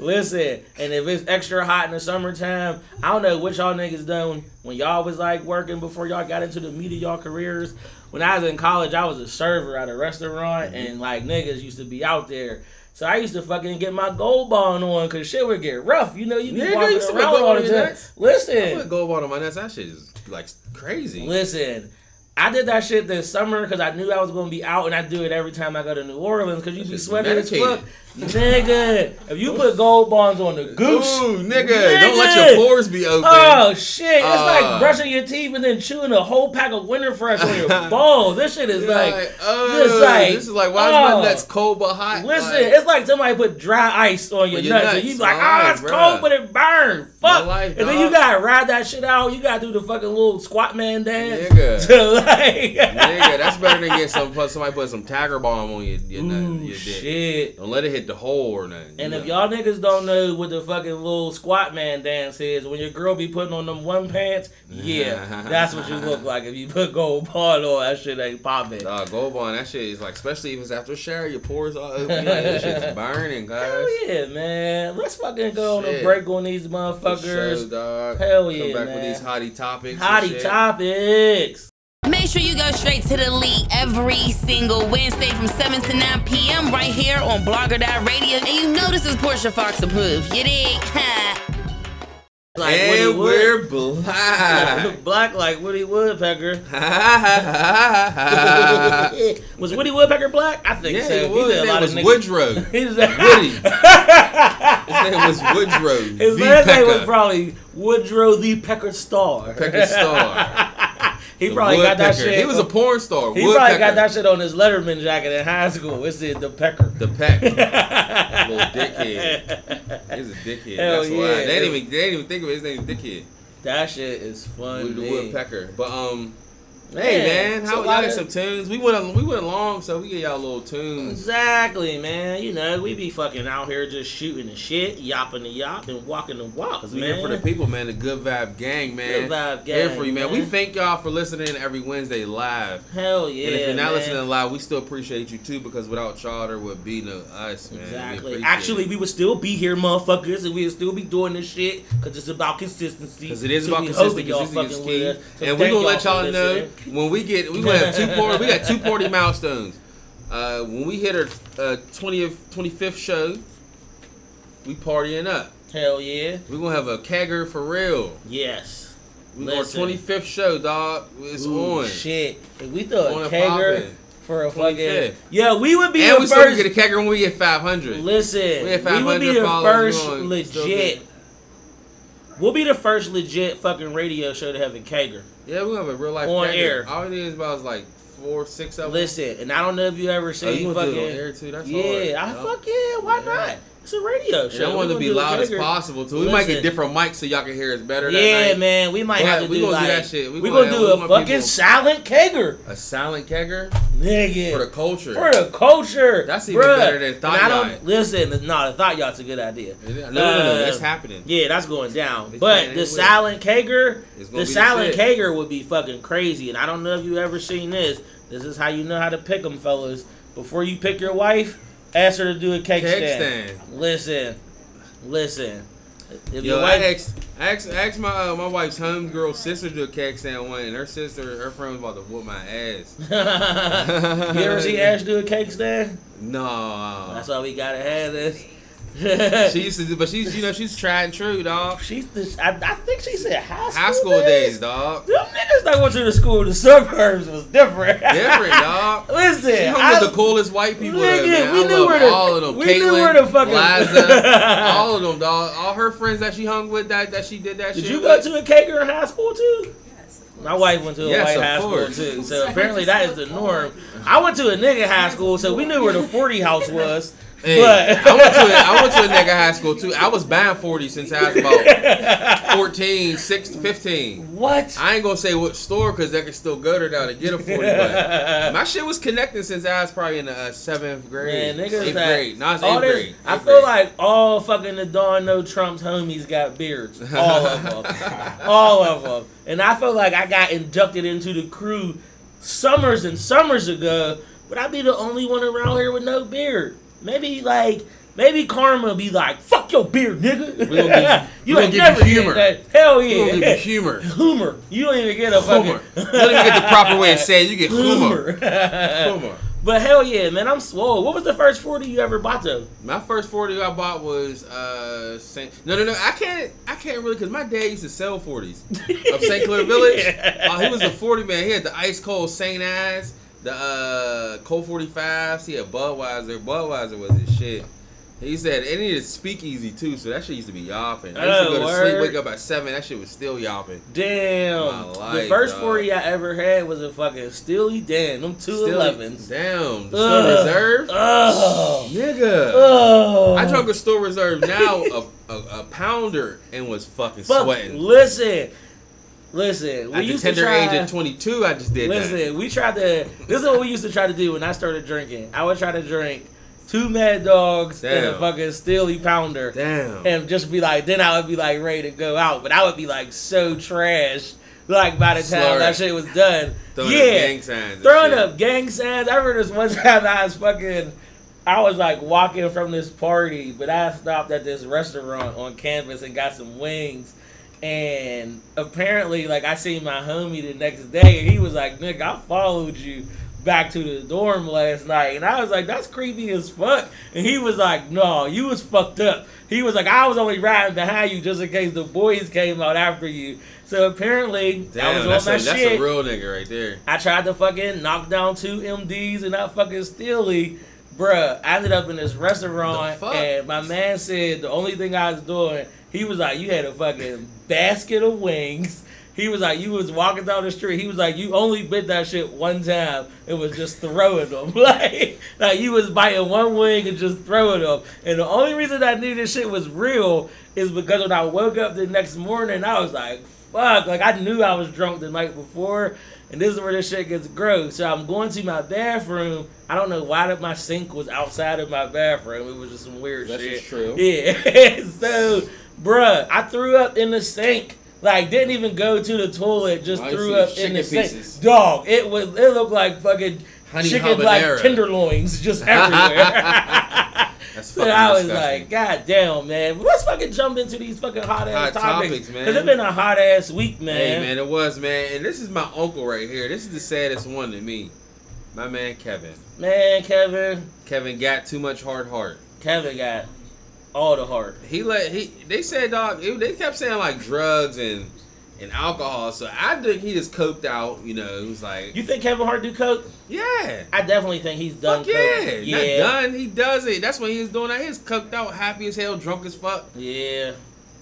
Listen, and if it's extra hot in the summertime, I don't know what y'all niggas done when y'all was like working before y'all got into the meat of y'all careers. When I was in college, I was a server at a restaurant, Mm-hmm. and like niggas used to be out there. So I used to fucking get my gold bond on because shit would get rough. You know, you be Nigga, walking you around all on the your time. nuts? I Listen, put gold ball on my nuts. That shit is like crazy. Listen, I did that shit this summer because I knew I was gonna be out, and I do it every time I go to New Orleans because you be sweating as fuck, nigga. If you put gold bonds on the goose, Ooh, nigga, don't let your pores be open. Oh shit! It's Uh. like brushing your teeth and then chewing a whole pack of Winter Fresh on your balls. This shit is You're like, like, oh, this like- this is like, why is oh. my nuts cold but hot? listen, Like, it's like somebody put dry ice on your, your nuts, and you be like, ah, it's cold, but it burn. Fuck. life, and then you gotta ride that shit out. You gotta do the fucking little squat man dance. Nigga. To like, nigga, that's better than get some somebody put some Tiger Balm on your your, nut, Ooh, your dick. shit. Don't let it hit the hole or nothing. And if know? y'all niggas don't know what the fucking little squat man dance is, when your girl be putting on them one pants, yeah, that's what you look like if you put gold ball on. That shit ain't popping. Dog, gold bond, that shit is like, especially if it's after a shower, your pores all open. Know, that shit's burning, guys. Hell yeah, man. Let's fucking go on a break on these Show, motherfuckers. dog. Hell Come yeah, Come back man. with these hottie topics. Hottie topics. Make sure you go straight to the lead every single Wednesday from 7 to 9 p.m. right here on Blogger.radio. And you know this is Portia Fox approved. You dig? Like and Woody we're Wood. black. Black like Woody Woodpecker. was Woody Woodpecker black? I think so. it was. did His name was niggas- Woodrow. He's Woody. His name was Woodrow. His last name was probably Woodrow the Pecker Star. Pecker Star. He The probably got that shit. He was a porn star. He probably got that shit on his Letterman jacket in high school. It said the Pecker. The peck. Little dickhead. He's a dickhead. Hell That's why. yeah. They didn't even they didn't even think of it. his name dickhead. That shit is funny. The. Woodpecker. But um Hey man, it's how a y'all get some tunes? We went we went long, so we get y'all a little tunes. Exactly, man. You know, we be fucking out here just shooting the shit, yopping the yop, and walking the Cause we man. here for the people, man. The Good Vibe Gang, man. Good Vibe gang. Here for you, man. We thank y'all for listening every Wednesday live. Hell yeah, and if you're not man. listening live, we still appreciate you too, because without y'all, there would be no us, man. Exactly. appreciate Actually, it. we would still be here, motherfuckers, and we would still be doing this shit because it's about consistency. Because it is So about consistency. Consistency is key. So and we're gonna let y'all know listening. When we get we gonna have two party. We got two party milestones. Uh, when we hit our uh, 20th, 25th show, we partying up. Hell yeah. We're gonna have a kegger for real. Yes. We our Listen. 25th show, dog. It's Ooh, on. Shit. If we throw On a and kegger for a fucking 25th. yeah, we would be And the we first. get a kegger when we get 500. Listen, We had we would be the first we legit. We'll be the first legit fucking radio show to have a kegger. Yeah, we have a real life On kegger. air. All it is about is like four, six of them. Listen, and I don't know if you ever Oh, seen you wanna do fucking air too? That's yeah, hard. I fuck yeah, why Yeah. not? It's a radio show. I want to be gonna do a loud as possible too. We might get different mics so y'all can hear us better. That Yeah, man, we might But have to we do gonna do that shit. We we gonna gonna do a fucking people- silent kegger, A silent kegger nigga. for the culture. For the culture. That's even bruh. better than And Thought I don't listen. No, the thought yacht's a good idea. no, no, no, no, that's happening. Yeah, that's going down. It's But the silent kegger, the the silent shit. kegger would be fucking crazy. And I don't know if you ever seen this. This is how you know how to pick them, fellas. Before you pick your wife, ask her to do a cake, Keg stand. stand. Listen, listen. If Yo, your I wife, asked, I asked, I asked my uh, my wife's homegirl sister to do a cake stand one, and her sister, her friend was about to whoop my ass. you ever see Ash do a cake stand? No, That's why we gotta have this. she used to do, but she's you know she's tried and true, dog. She's the, I, I think she said high school, High school days, dog. Them niggas that went to the school in the suburbs was different. Different, dog. Listen, She hung I- with the coolest white people Nigga, there, man. we I knew love where the- all of them. we Caitlin, knew where the fucking- Liza, all of them, dog. All her friends that she hung with, that that she did that Did shit. you go with. to a Kager in high school too? Yes. My wife went to a Yes, white high course. school too, so apparently that is the norm. I went to a nigga high school, so we knew where the forty house was. Hey, But- I went to a, I went to a nigga high school too. I was buying 40 since I was about 14, 6, 15. What? I ain't gonna say what store because I can still go there now to get a 40. But my shit was connecting since I was probably in the uh, seventh grade, Man, niggas eighth grade. No, all eighth this- grade. I feel grade. like all fucking the Dawn No Trump's homies got beards. All of them. all of them. And I feel like I got inducted into the crew summers and summers ago, but I'd be the only one around here with no beard. Maybe like. Maybe Karma be like, "Fuck your beard, nigga." We gonna give- you we ain't gonna give never you get humor. that. Hell You yeah, get humor. humor. You don't even get a fucking Humor. You don't even get the proper way of saying. it. You get humor. Humor. but hell yeah, man, I'm swole. What was the first forty you ever bought though? My first forty I bought was uh Saint. No, no, no. I can't. I can't really because my dad used to sell forties of St. Clair Village. Oh, he was a forty man. He had the ice cold Saint Ides, the uh Cold forty fives. He had Budweiser. Budweiser was his shit. He said and he had speakeasy too, so that shit used to be yapping. I used to go to sleep, wake up at seven. That shit was still yapping. Damn. My the first dog. 40 I ever had was a fucking Steely Dan. Them two Still- 11s. Damn. The Ugh. store reserve. Oh. Nigga. Oh. I drunk a store reserve now a, a, a pounder and was fucking Fuck, sweating. Listen. Listen. We At the used tender to try, age of 22, I just did Listen, that. we tried to. This is what we used to try to do when I started drinking. I would try to drink two Mad Dogs and a fucking Steely Pounder. Damn. and just be like, then I would be like ready to go out, but I would be like so trash. Like by the time that shit was done, Throwing yeah, up gang signs. throwing up gang signs. I remember this one time I was fucking, I was like walking from this party, but I stopped at this restaurant on campus and got some wings. And apparently, like I seen my homie the next day, and he was like, "Nick, I followed you back to the dorm last night," and I was like, "That's creepy as fuck." And he was like, "No, you was fucked up." He was like, "I was only riding behind you just in case the boys came out after you." So apparently, Damn, that that's, was on my a, that's a real nigga right there. I tried to fucking knock down two MDs and that fucking Steely. Bruh, I ended up in this restaurant and my man said the only thing I was doing, he was like, you had a fucking basket of wings. He was like, you was walking down the street. He was like, you only bit that shit one time. It was just throwing them. like, like you was biting one wing and just throwing them. And the only reason I knew this shit was real is because when I woke up the next morning, I was like, fuck. Like I knew I was drunk the night before, and this is where this shit gets gross. So I'm going to my bathroom. I don't know why that my sink was outside of my bathroom. It was just some weird That's shit. just true. Yeah. so, bruh, I threw up in the sink. Like didn't even go to the toilet, just threw up in the sink. Dog, it was it looked like fucking Honey chicken like tenderloins just everywhere. That's So I was disgusting. like, God damn, man. Let's fucking jump into these fucking hot ass topics. topics, man. Because it's been a hot ass week, man. Hey man, it was man, and this is my uncle right here. This is the saddest one to me. My man Kevin. Man, Kevin. Kevin got too much hard heart. Kevin got all the heart. He let he. They said dog. It, they kept saying like drugs and and alcohol. So I think he just coped out. You know, it was like You think Kevin Hart do coke? yeah. I definitely think he's done Fuck yeah, coke. not Yeah. done. He does it. That's when he was doing that. He was coked out, happy as hell, drunk as fuck. Yeah.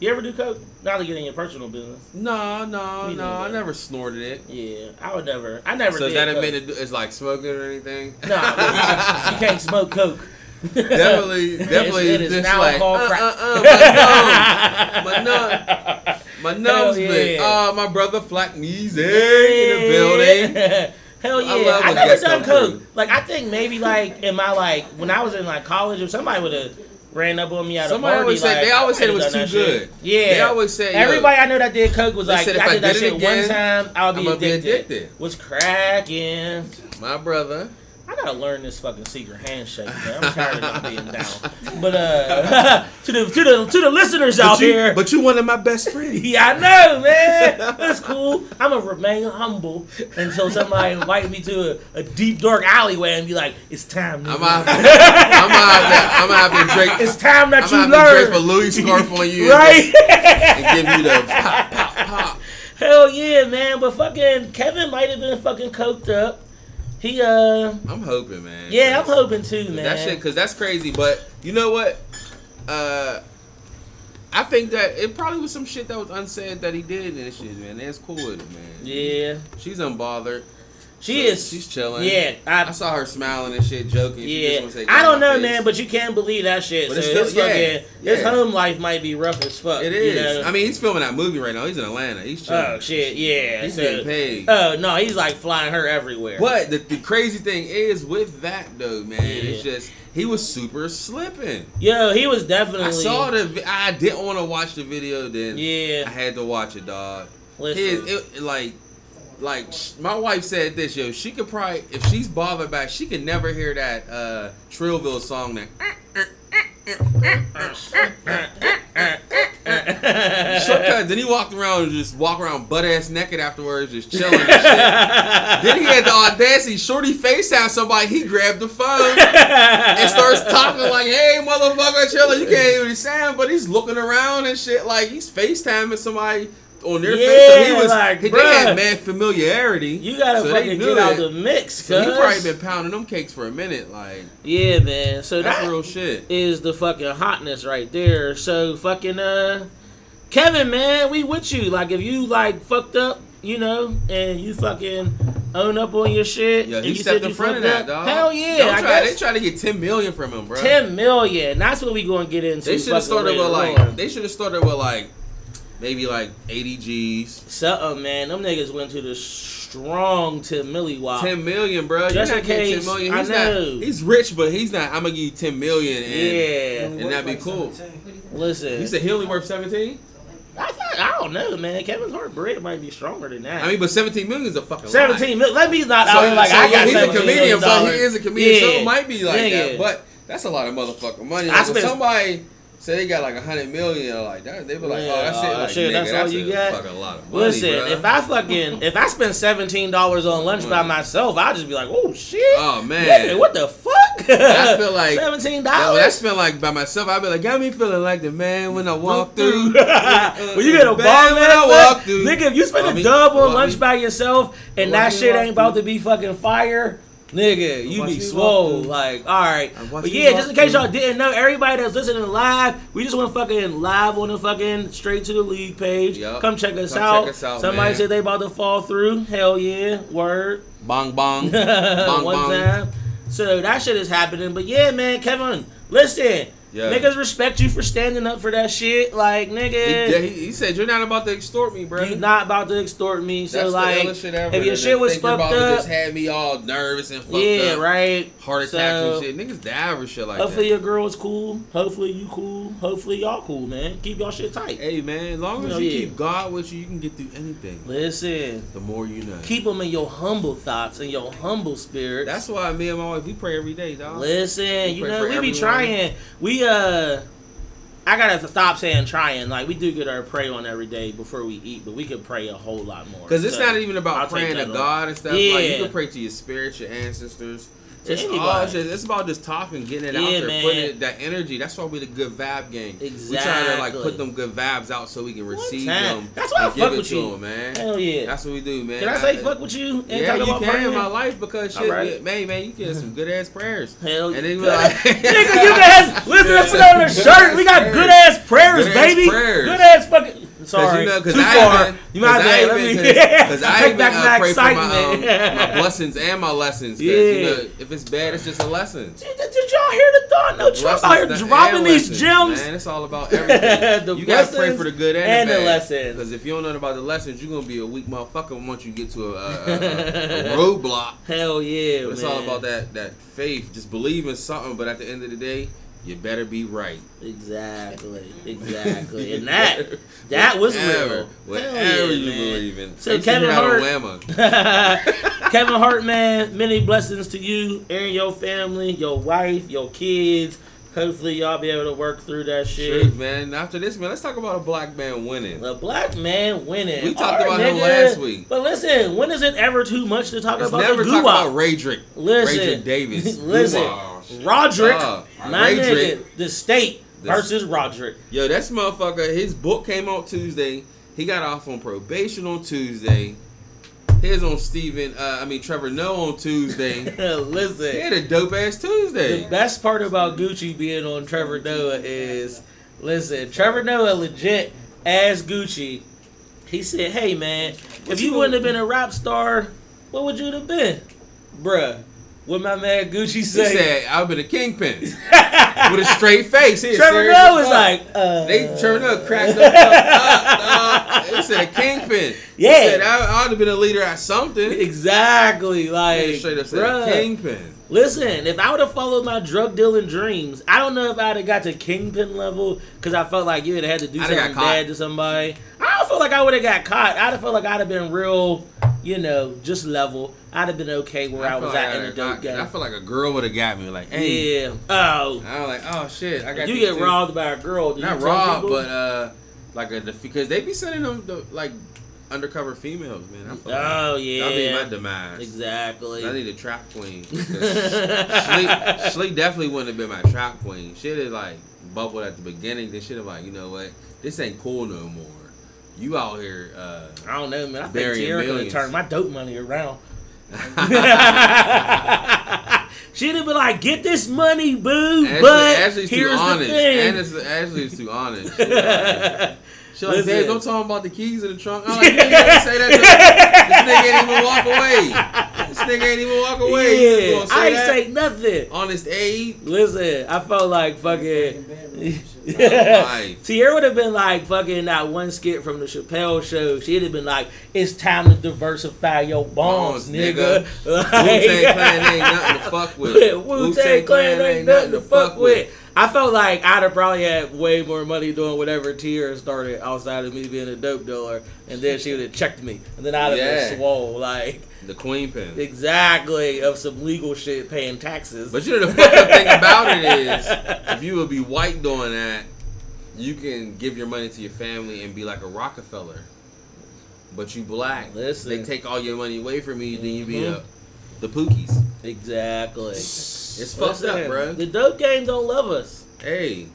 You ever do coke? Not to get in your personal business. No, no, Me no. I never snorted it. Yeah, I would never. I never So did. that a coke. minute? It's like smoking or anything? No, you can't smoke coke. Definitely, definitely. It is now like, called uh, crack. uh, uh, my nose, my nose Hell big. yeah. Oh, my brother Flack Music in the building. Hell I yeah! love I, never done coke. Like I think maybe like in my like when I was in like college, if somebody would have ran up on me at Somebody a party, always said- like, they always said it was too good. shit. Yeah, They always yo, everybody I know that did coke was like, said I I did that shit again, one time, I'll be I'ma be addicted. addicted. Was cracking. My brother. I gotta learn this fucking secret handshake, man. I'm tired of not being down. But uh, to the to the to the listeners out But you, here, but you one of my best friends. yeah, I know, man. That's cool. I'm gonna remain humble until somebody invite me to a, a deep dark alleyway and be like, "It's time." I'm nigga. gonna have to, I'm to, I'm have to drape, It's time that I'm you to drape a Louis scarf on you right? and give you the pop, pop, pop. Hell yeah, man. But fucking Kevin might have been fucking coked up. He uh, I'm hoping, man. yeah, I'm hoping too, man. That shit, cause that's crazy. But you know what? Uh, I think that it probably was some shit that was unsaid that he did and shit, man. That's cool with it, man. Yeah, She's unbothered. She So is. She's chilling. Yeah, I I, saw her smiling and shit, joking. She just yeah. say, I don't know, my man, but you can't believe that shit. But so it's still- yeah, fucking his home life might be rough as fuck. It you know? I mean, he's filming that movie right now. He's in Atlanta. He's oh, chilling. oh shit, yeah. He's so, getting paid. Oh no, he's like flying her everywhere. But the, the crazy thing is with that though, man, it's just he was super slipping. Yo, he was definitely. I saw the. I didn't want to watch the video. Then yeah, I had to watch it, dog. listen. His, it, like, like my wife said this, yo. She could probably, if she's bothered back, she could never hear that uh Trillville song that. Shortcuts. Then he walked around and just walk around butt ass naked afterwards, just chilling and shit. then he had the audacity. Shorty FaceTime somebody. He grabbed the phone and starts talking like, "Hey, motherfucker, chilling. You can't hear what he's but he's looking around and shit. Like he's FaceTiming somebody on their face. So he was. like, they bruh. had mad familiarity. you gotta so they fucking get out it. the mix, So he probably been pounding them cakes for a minute. Like Yeah, man. So that's that real shit. is the fucking hotness right there. So fucking uh Kevin, man, we with you. Like if you like fucked up, you know, and you fucking own up on your shit. Yeah, he you stepped in front of that, up, dog. Hell yeah. Try, guess they try to get ten million from him, bro. ten million. That's what we gonna get into. They should have started with like they should have started with like maybe like eighty G's. something, man. Them niggas went to the strong to Millie Wop. Ten million, bro. Just You're in not getting case, ten million. I He's know. not. He's rich, but he's not. I'm gonna give you ten million, and Yeah. and that'd be cool. Listen, You said he only worth seventeen. I, thought, I don't know, man. Kevin Hart bread might be stronger than that. I mean, but seventeen million is a fucking lot. seventeen. Let me not So, out here like so I got he's a comedian, million but he is a comedian, so it might be like Nigga. that. But that's a lot of motherfucking money. I Like, if spent- somebody say they got like a hundred million, like that, they be like, oh, Yeah, oh, that's it. oh, Like, shit, nigga, that's all that's you a got? Fucking lot of money, Listen, bruh. if I fucking if I spend seventeen dollars on lunch by myself, I'd just be like, oh shit. oh man, Nigga, what the fuck? I feel like- seventeen dollars. I spend like by myself, I'd be like, got me feeling like the man when I walk through. when you get a ball when I walk through. nigga, if you spend a me? dub on Want lunch by yourself and that shit ain't about to be fucking fire, nigga, you be swole. Like, all right, but yeah, just in case y'all didn't know, everybody that's listening live, we just went fucking live on the fucking straight to the league page. Yup. Come check us Come out. check us out, Somebody man. said they about to fall through. Hell yeah, word. Bong bong. One bong. time. So that shit is happening. But yeah, man, Kevin, listen. Yeah. Niggas respect you for standing up for that shit. Like, He, nigga, yeah, he, he said you're not about to extort me, bro. You're not about to extort me. So, That's like, the illest shit ever. if your shit was fucked about up, just had me all nervous and fucked yeah, up. right. Heart attacks So- and shit. Niggas die over shit like Hopefully that. Hopefully, your girl is cool. Hopefully you cool. Hopefully y'all cool, man. Keep y'all shit tight. Hey man, as long as Oh, you yeah. keep God with you, you can get through anything. Listen, The more you know. keep them in your humble thoughts and your humble spirit. That's why me and my wife we pray every day, dog. Listen, you know, we be trying. We uh I gotta stop saying trying. Like we do get our pray on every day before we eat, but we could pray a whole lot more. Because it's So, not even I'll about take praying to on. God and stuff. Like Yeah. you can pray to your spirit, your ancestors. To It's all just, it's about just talking, getting it out there, man. putting it, that energy. That's why we the good vibe gang. We trying to like put them good vibes out so we can receive them. That's why I fuck with to you. them, man. Hell yeah. That's what we do, man. Can I say fuck with you? And Yeah, talk you about can in praying? my life because shit, yeah, man, man, you get some good ass prayers. Hell And then yeah. like, Nigga, you guys, listen, let's put that on a shirt. We got good ass prayers, baby. Good ass fucking. Sorry, you know, 'cause too I far. even- you might have let even- me. 'cause- 'cause I take even back uh, my pray for my, um, my blessings and my lessons. Yeah. You know, if it's bad, it's just a lesson. Did, did y'all hear the thought? No, Trump out here dropping these lessons, gems. Man, it's all about everything. The you gotta pray for the good and, and the, the bad. lessons. Because if you don't know about the lessons, you're gonna be a weak motherfucker once you get to a, a, a, a roadblock. Hell yeah, But it's man. all about that that faith. Just believe in something, but at the end of the day, you better be right. Exactly, exactly, and that that was Whatever, real. whatever Hell yeah, you man. believe in. So They Kevin Hart-. Kevin Hart, man, many blessings to you and your family, your wife, your kids. Hopefully, y'all be able to work through that shit. Truth, man. After this, man, let's talk about a black man winning. A black man winning. We talked Alright, about him last week. But listen, when is it ever too much to talk Let's about never talk about Radric. Listen, Radric Davis. listen, Goo-wop. Roderick, Uh, my nigga, the state This- versus Roderick. Yo, that's motherfucker. His book came out Tuesday. He got off on probation on Tuesday. His on Steven, uh, I mean Trevor Noah on Tuesday. Listen, he had a dope ass Tuesday. the best part about Gucci being on Trevor Noah is, listen, Trevor Noah legit asked Gucci. He said, "Hey man, if you wouldn't have been a rap star, what would you have been, bruh? What my man Gucci said. He said, "I've been a kingpin with a straight face." He Trevor Noah was like, uh, They turned up, cracked fuck up. dog. They said kingpin. He Yeah. said I, I ought to have been a leader at something. Exactly, like They straight up said bruh. kingpin. Listen, if I would have followed my drug dealing dreams, I don't know if I'd have got to kingpin level because I felt like you would have had to do I'd something bad to somebody. I don't feel like I would have got caught. I'd have felt like I'd have been real, you know, just level. I'd have been okay where I, feel was like at in I- the dope I, game. I feel like a girl would have got me. Like, hey. yeah. Oh, I was like, oh shit, I got you get two- robbed by a girl. Not robbed, but uh, like a because they be sending them the, like undercover females, man. I feel like oh yeah. that'd be my demise. Exactly. I need a trap queen. Sleep, definitely wouldn't have been my trap queen. She'd have like bubbled at the beginning. Then she'd have like, you know what? This ain't cool no more. You out here. uh I don't know, man. I think Tierra could turned my dope money around. She'd have been like, "Get this money, boo!" Ashley, but Ashley's too here's honest. the thing. Ashley's, Ashley's too honest. She like, Listen. babe, don't talk about the keys in the trunk. I'm like, you ain't say that. To, this nigga ain't even walk away. This nigga ain't even walk away. Yeah, say I ain't that? say nothing. Honest Abe. Listen, I felt like fucking. Life. Tierra would have been like fucking that one skit from the Chappelle show. She'd have been like, "It's time to diversify your bonds, Bonds, nigga." nigga. Wu-Tang Clan ain't nothing to fuck with. Wu Tang Clan ain't nothing to fuck with. I felt like I'd have probably had way more money doing whatever Tierra started outside of me being a dope dealer, and then she would have checked me, and then I'd have Yeah. been swole like The queen pin. exactly of some legal shit, paying taxes. But you know the fucked up thing about it is, if you would be white doing that, you can give your money to your family and be like a Rockefeller. But you black, Listen. they take all your money away from you, then you be a, mm-hmm. the pookies. exactly. It's fucked up, bro. The dope game don't love us. Hey,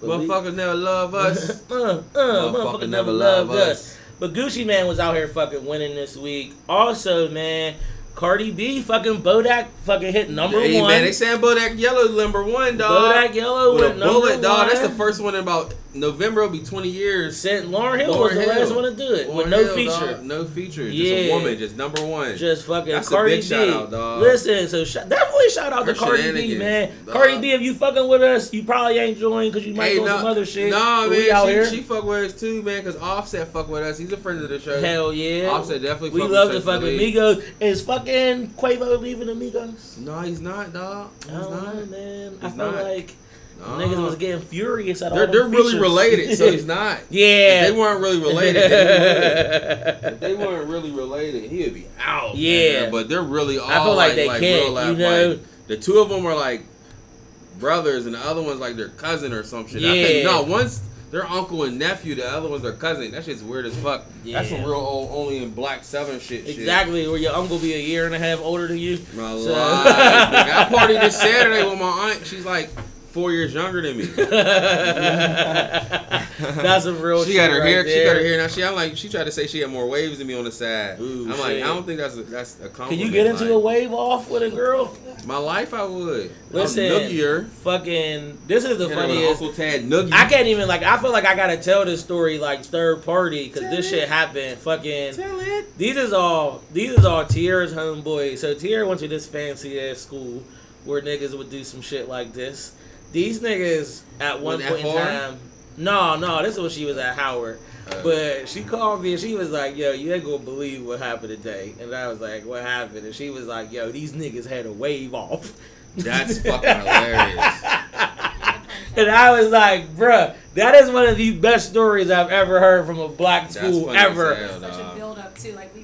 But we- motherfuckers never love us. uh, uh, motherfucker never loved us. But Gucci Mane was out here fucking winning this week. Also, man, Cardi B fucking Bodak fucking hit number hey one. man, they saying Bodak Yellow number one, dog. Bodak Yellow With went a number bullet, dog. That's the first one in about November. It'll be twenty years. Sent Lauryn Hill Lauryn was the Hill. last one to do it with no Hill, feature. dog. No feature. Just Yeah. a woman, just number one. Just fucking That's a Cardi B. shout out, dog. Listen, so sh- definitely shout out Her to Cardi B, man. dog. Cardi B, if you fucking with us, you probably ain't joining because you might Hey, nah- some other shit. Nah, man, we out she, here. she fuck with us too, man. Cause Offset fuck with us. He's a friend of the show. Hell yeah. Offset definitely. we fuck love with the fucking. Migos. Is fucking Quavo leaving the Migos? No, he's not, dog. He's I not. man. I He's felt not. like No. niggas was uh, getting furious at all They're them they're really features. related, so he's not. yeah. If they weren't really related. They would. If they weren't really related, he would be out. Yeah. man. but they're really all. I feel like they like can't, real life, you know? like, the two of them are like brothers, and the other one's like their cousin or some shit. I Yeah. think no, one's their uncle and nephew. The other one's their cousin. That shit's weird as fuck. That's some real old, only in black seven shit. shit. Exactly, where your uncle be a year and a half older than you. My So- life. I partied this Saturday with my aunt. She's like four years younger than me. That's a real. She got her shit hair. right She got her hair. Now she, I'm like, she tried to say she had more waves than me on the side. Ooh, I'm like. I don't think that's a, that's a compliment. Can you get into like, a wave off with a girl? My life, I would. Listen, I'm noogier. fucking. This is the Hit funniest. Uncle Tad noogie. I can't even like. I feel like I gotta tell this story like third party because this shit happened. Fucking. Tell it. These is all. These is all Tierra's homeboy. So Tierra went to this fancy ass school where niggas would do some shit like this. These niggas at one Wasn't point in time. No, no, this is when she was at Howard. Uh, But she called me and she was like, "Yo, you ain't gonna believe what happened today." And I was like, "What happened?" And she was like, "Yo, these niggas had a wave off." That's fucking hilarious. And I was like, "Bruh, that is one of the best stories I've ever heard from a black That's school funny as ever." hell, Such a build up too. Like we were like.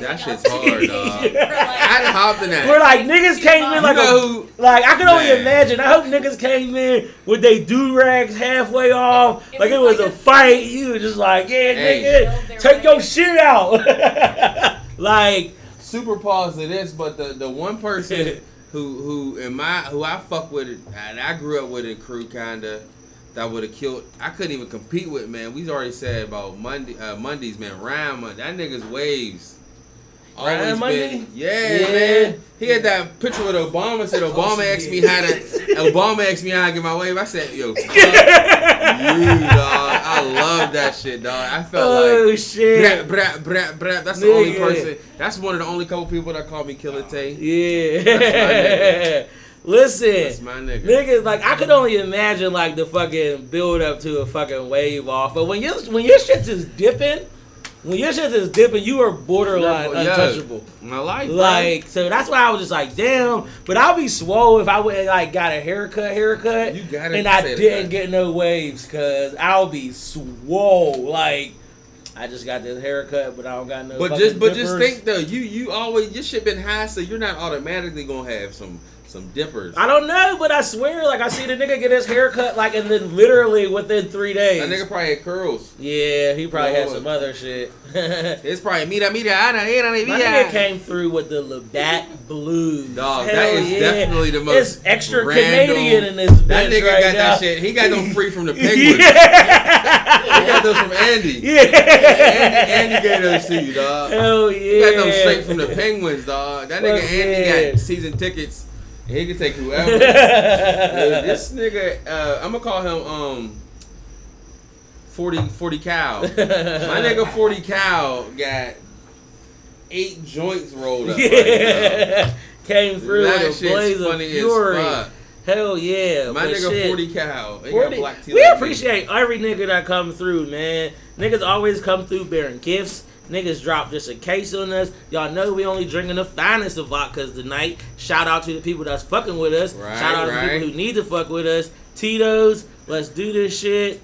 That shit's hard, to- dog. We're like- I'd hopped in that. We're like niggas came in you like know a, like I can only Man. imagine. I hope niggas came in with they do rags halfway off, It like it was was like a a- fight. You were just like, yeah, Hey. nigga, take your way. shit out. like, super pause to this, but the the one person who who in my who I fuck with and I grew up with in crew kinda that would have killed. I couldn't even compete with man. We already said about Monday uh, Mondays man. Ryan Monday. That nigga's waves. Always been. Yeah, Yeah. man. He had that picture with Obama. Said Obama asked me how to. Obama asked me how to get my wave. I said, "Yo, fuck you, dog." I love that shit, dog. I felt Oh like. shit. Brat, brat, brat, brat. That's the only Nigga. person. That's one of the only couple people that call me Killer Tay. Yeah. Listen. That's my nigga. Niggas like I could only imagine like the fucking build up to a fucking wave off. But when you when your shit's just dipping, when your shit is dipping, you are borderline Yeah. untouchable. My life. Like so that's why I was just like, damn. But I'll be swole if I would like got a haircut, haircut, You gotta and I didn't get no waves, cause I'll be swole. Like I just got this haircut, but I don't got no. But just but just think though, you you always your shit been high, so you're not automatically gonna have some some dippers. I don't know, but I swear, like I see the nigga get his haircut, like, and then literally within three days. That nigga probably had curls. yeah, he probably had Lord. some other shit. It's probably me that mira mira ana era nigga mira. came through with the Labatt Blues. Dog, Hell that is yeah. definitely the most It's extra random- Canadian in this bitch That nigga right got now. that shit. He got them free from the penguins. He got those from Andy. yeah. Andy, Andy gave those to you, dog. Hell yeah. He got them straight from the penguins, dog. That nigga Fuck Andy yeah. got season tickets. He can take whoever. This nigga, uh, I'm gonna call him um 40 40 cow. My nigga 40 cow got eight joints rolled up. Right yeah. Came through That with a shit's blaze of fury. fuck. Hell yeah. My nigga shit. 40 cow. He got 40 black we appreciate every nigga that come through, man. Niggas always come through bearing gifts. Niggas drop just a case on us. Y'all know we only drinking the finest of vodkas tonight. Shout out to the people that's fucking with us. Right, Shout out to the people who need to fuck with us. Tito's, let's do this shit.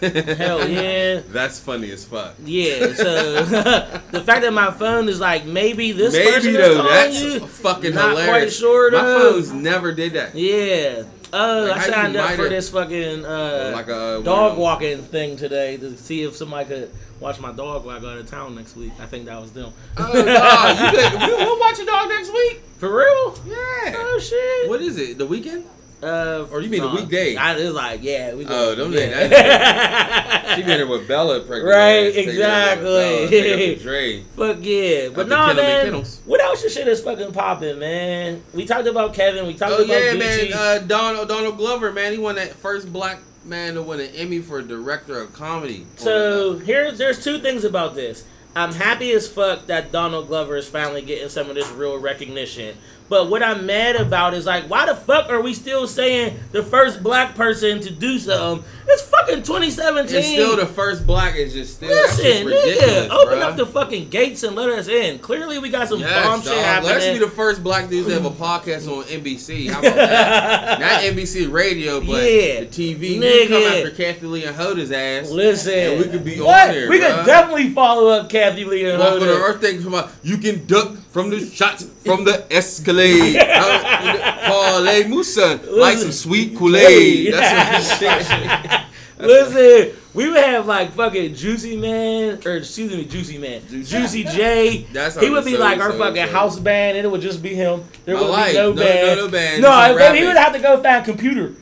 Hell yeah. That's funny as fuck. Yeah, so the fact that my phone is like maybe this person Maybe is calling that's you. fucking Not hilarious. quite sure, My phones never did that. Yeah. Oh, Like, I signed up for this fucking uh, Like a dog walking thing today to see if somebody could watch my dog while I go to town next week. I think that was them. Oh, dog, you could, we, we'll watch a dog next week. For real? Yeah. Oh shit. What is it? The weekend? Uh, Or you mean the nah, weekday? I was like, yeah, we. Oh, them yeah. She been there with Bella pregnant. Right, ass, taking her with Bella, exactly. Dre. Fuck yeah, but to nah, man. What else? Your shit is fucking popping, man. We talked about Kevin. We talked Oh about yeah, Gucci. man. Uh, Donald Donald Glover, man. He won that first black man to win an Emmy for director of comedy. So here's there's two things about this. I'm happy as fuck that Donald Glover is finally getting some of this real recognition. But what I'm mad about is like, why the fuck are we still saying the first black person to do something? It's fucking 2017. it's still the first black. Is just still Listen, nigga, open bruh. up the fucking gates and let us in. Clearly, we got some Yes, bomb shit happening. Let's be the first black dudes to have a podcast on NBC. How about that? Not NBC radio, but Yeah. the TV. We can come after Kathie Lee and Hoda's ass. Listen, we could be on what? there, We bruh. could definitely follow up Kathie Lee and Walk on the Hoda. earth thing. You can duck from the shots from the Escalade. Parlay Musa like some sweet Kool Aid. That's what shit. Listen, we would have like fucking Juicy Man, or excuse me, Juicy Man, Juicy- Juicy J. That's he would be so- like our so- fucking so. house band, and it would just be him. There would be no, No- band. no- no no band. No, he would have to go find computer.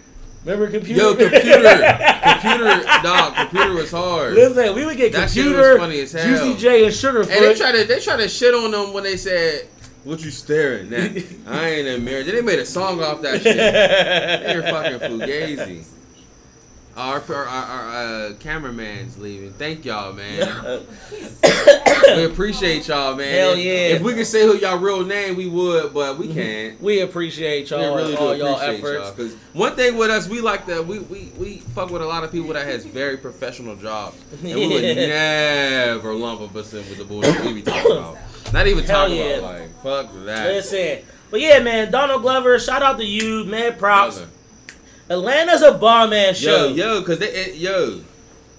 Remember computer? Yo, computer, computer, dog, computer was hard. Listen, we would get That shit computer, was funny as hell. Juicy J, and Sugarfoot. And they try to they try to shit on them when they said, "What you staring at? I ain't in marriage." Then they made a song off that shit. They're fucking fugazi. Our our, our, our uh, cameraman's leaving. Thank y'all, man. we appreciate y'all, man. Hell If- yeah. If we could say who y'all real name, we would, but we can't. we appreciate y'all, We really do all y'all appreciate efforts. y'all. Because one thing with us, we like to we, we we fuck with a lot of people that has very professional jobs, and we would never lump us in with the bullshit we be talking about. Not even Hell talking yeah. about like fuck that. Listen, but yeah, man, Donald Glover, shout out to you, man. Props. Brother. Atlanta's a bomb ass show. Yo, yo, cause they, it, yo,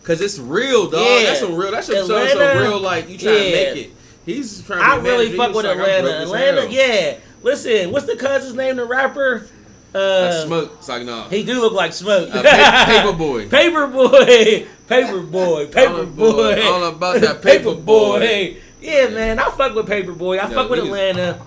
cause it's real, dog. Yeah. That's some real. That's some, some real. Like you trying yeah. to make it. He's trying. To I really fuck with like, Atlanta. Atlanta, yeah. Listen, what's the cousin's name? The rapper. Uh, smoke. It's like no. he do look like smoke. Uh, pa- paper boy. Paper boy, paper boy, paper boy, all about that paper boy. Yeah, man, I fuck with paper boy. I Yo, fuck with Atlanta.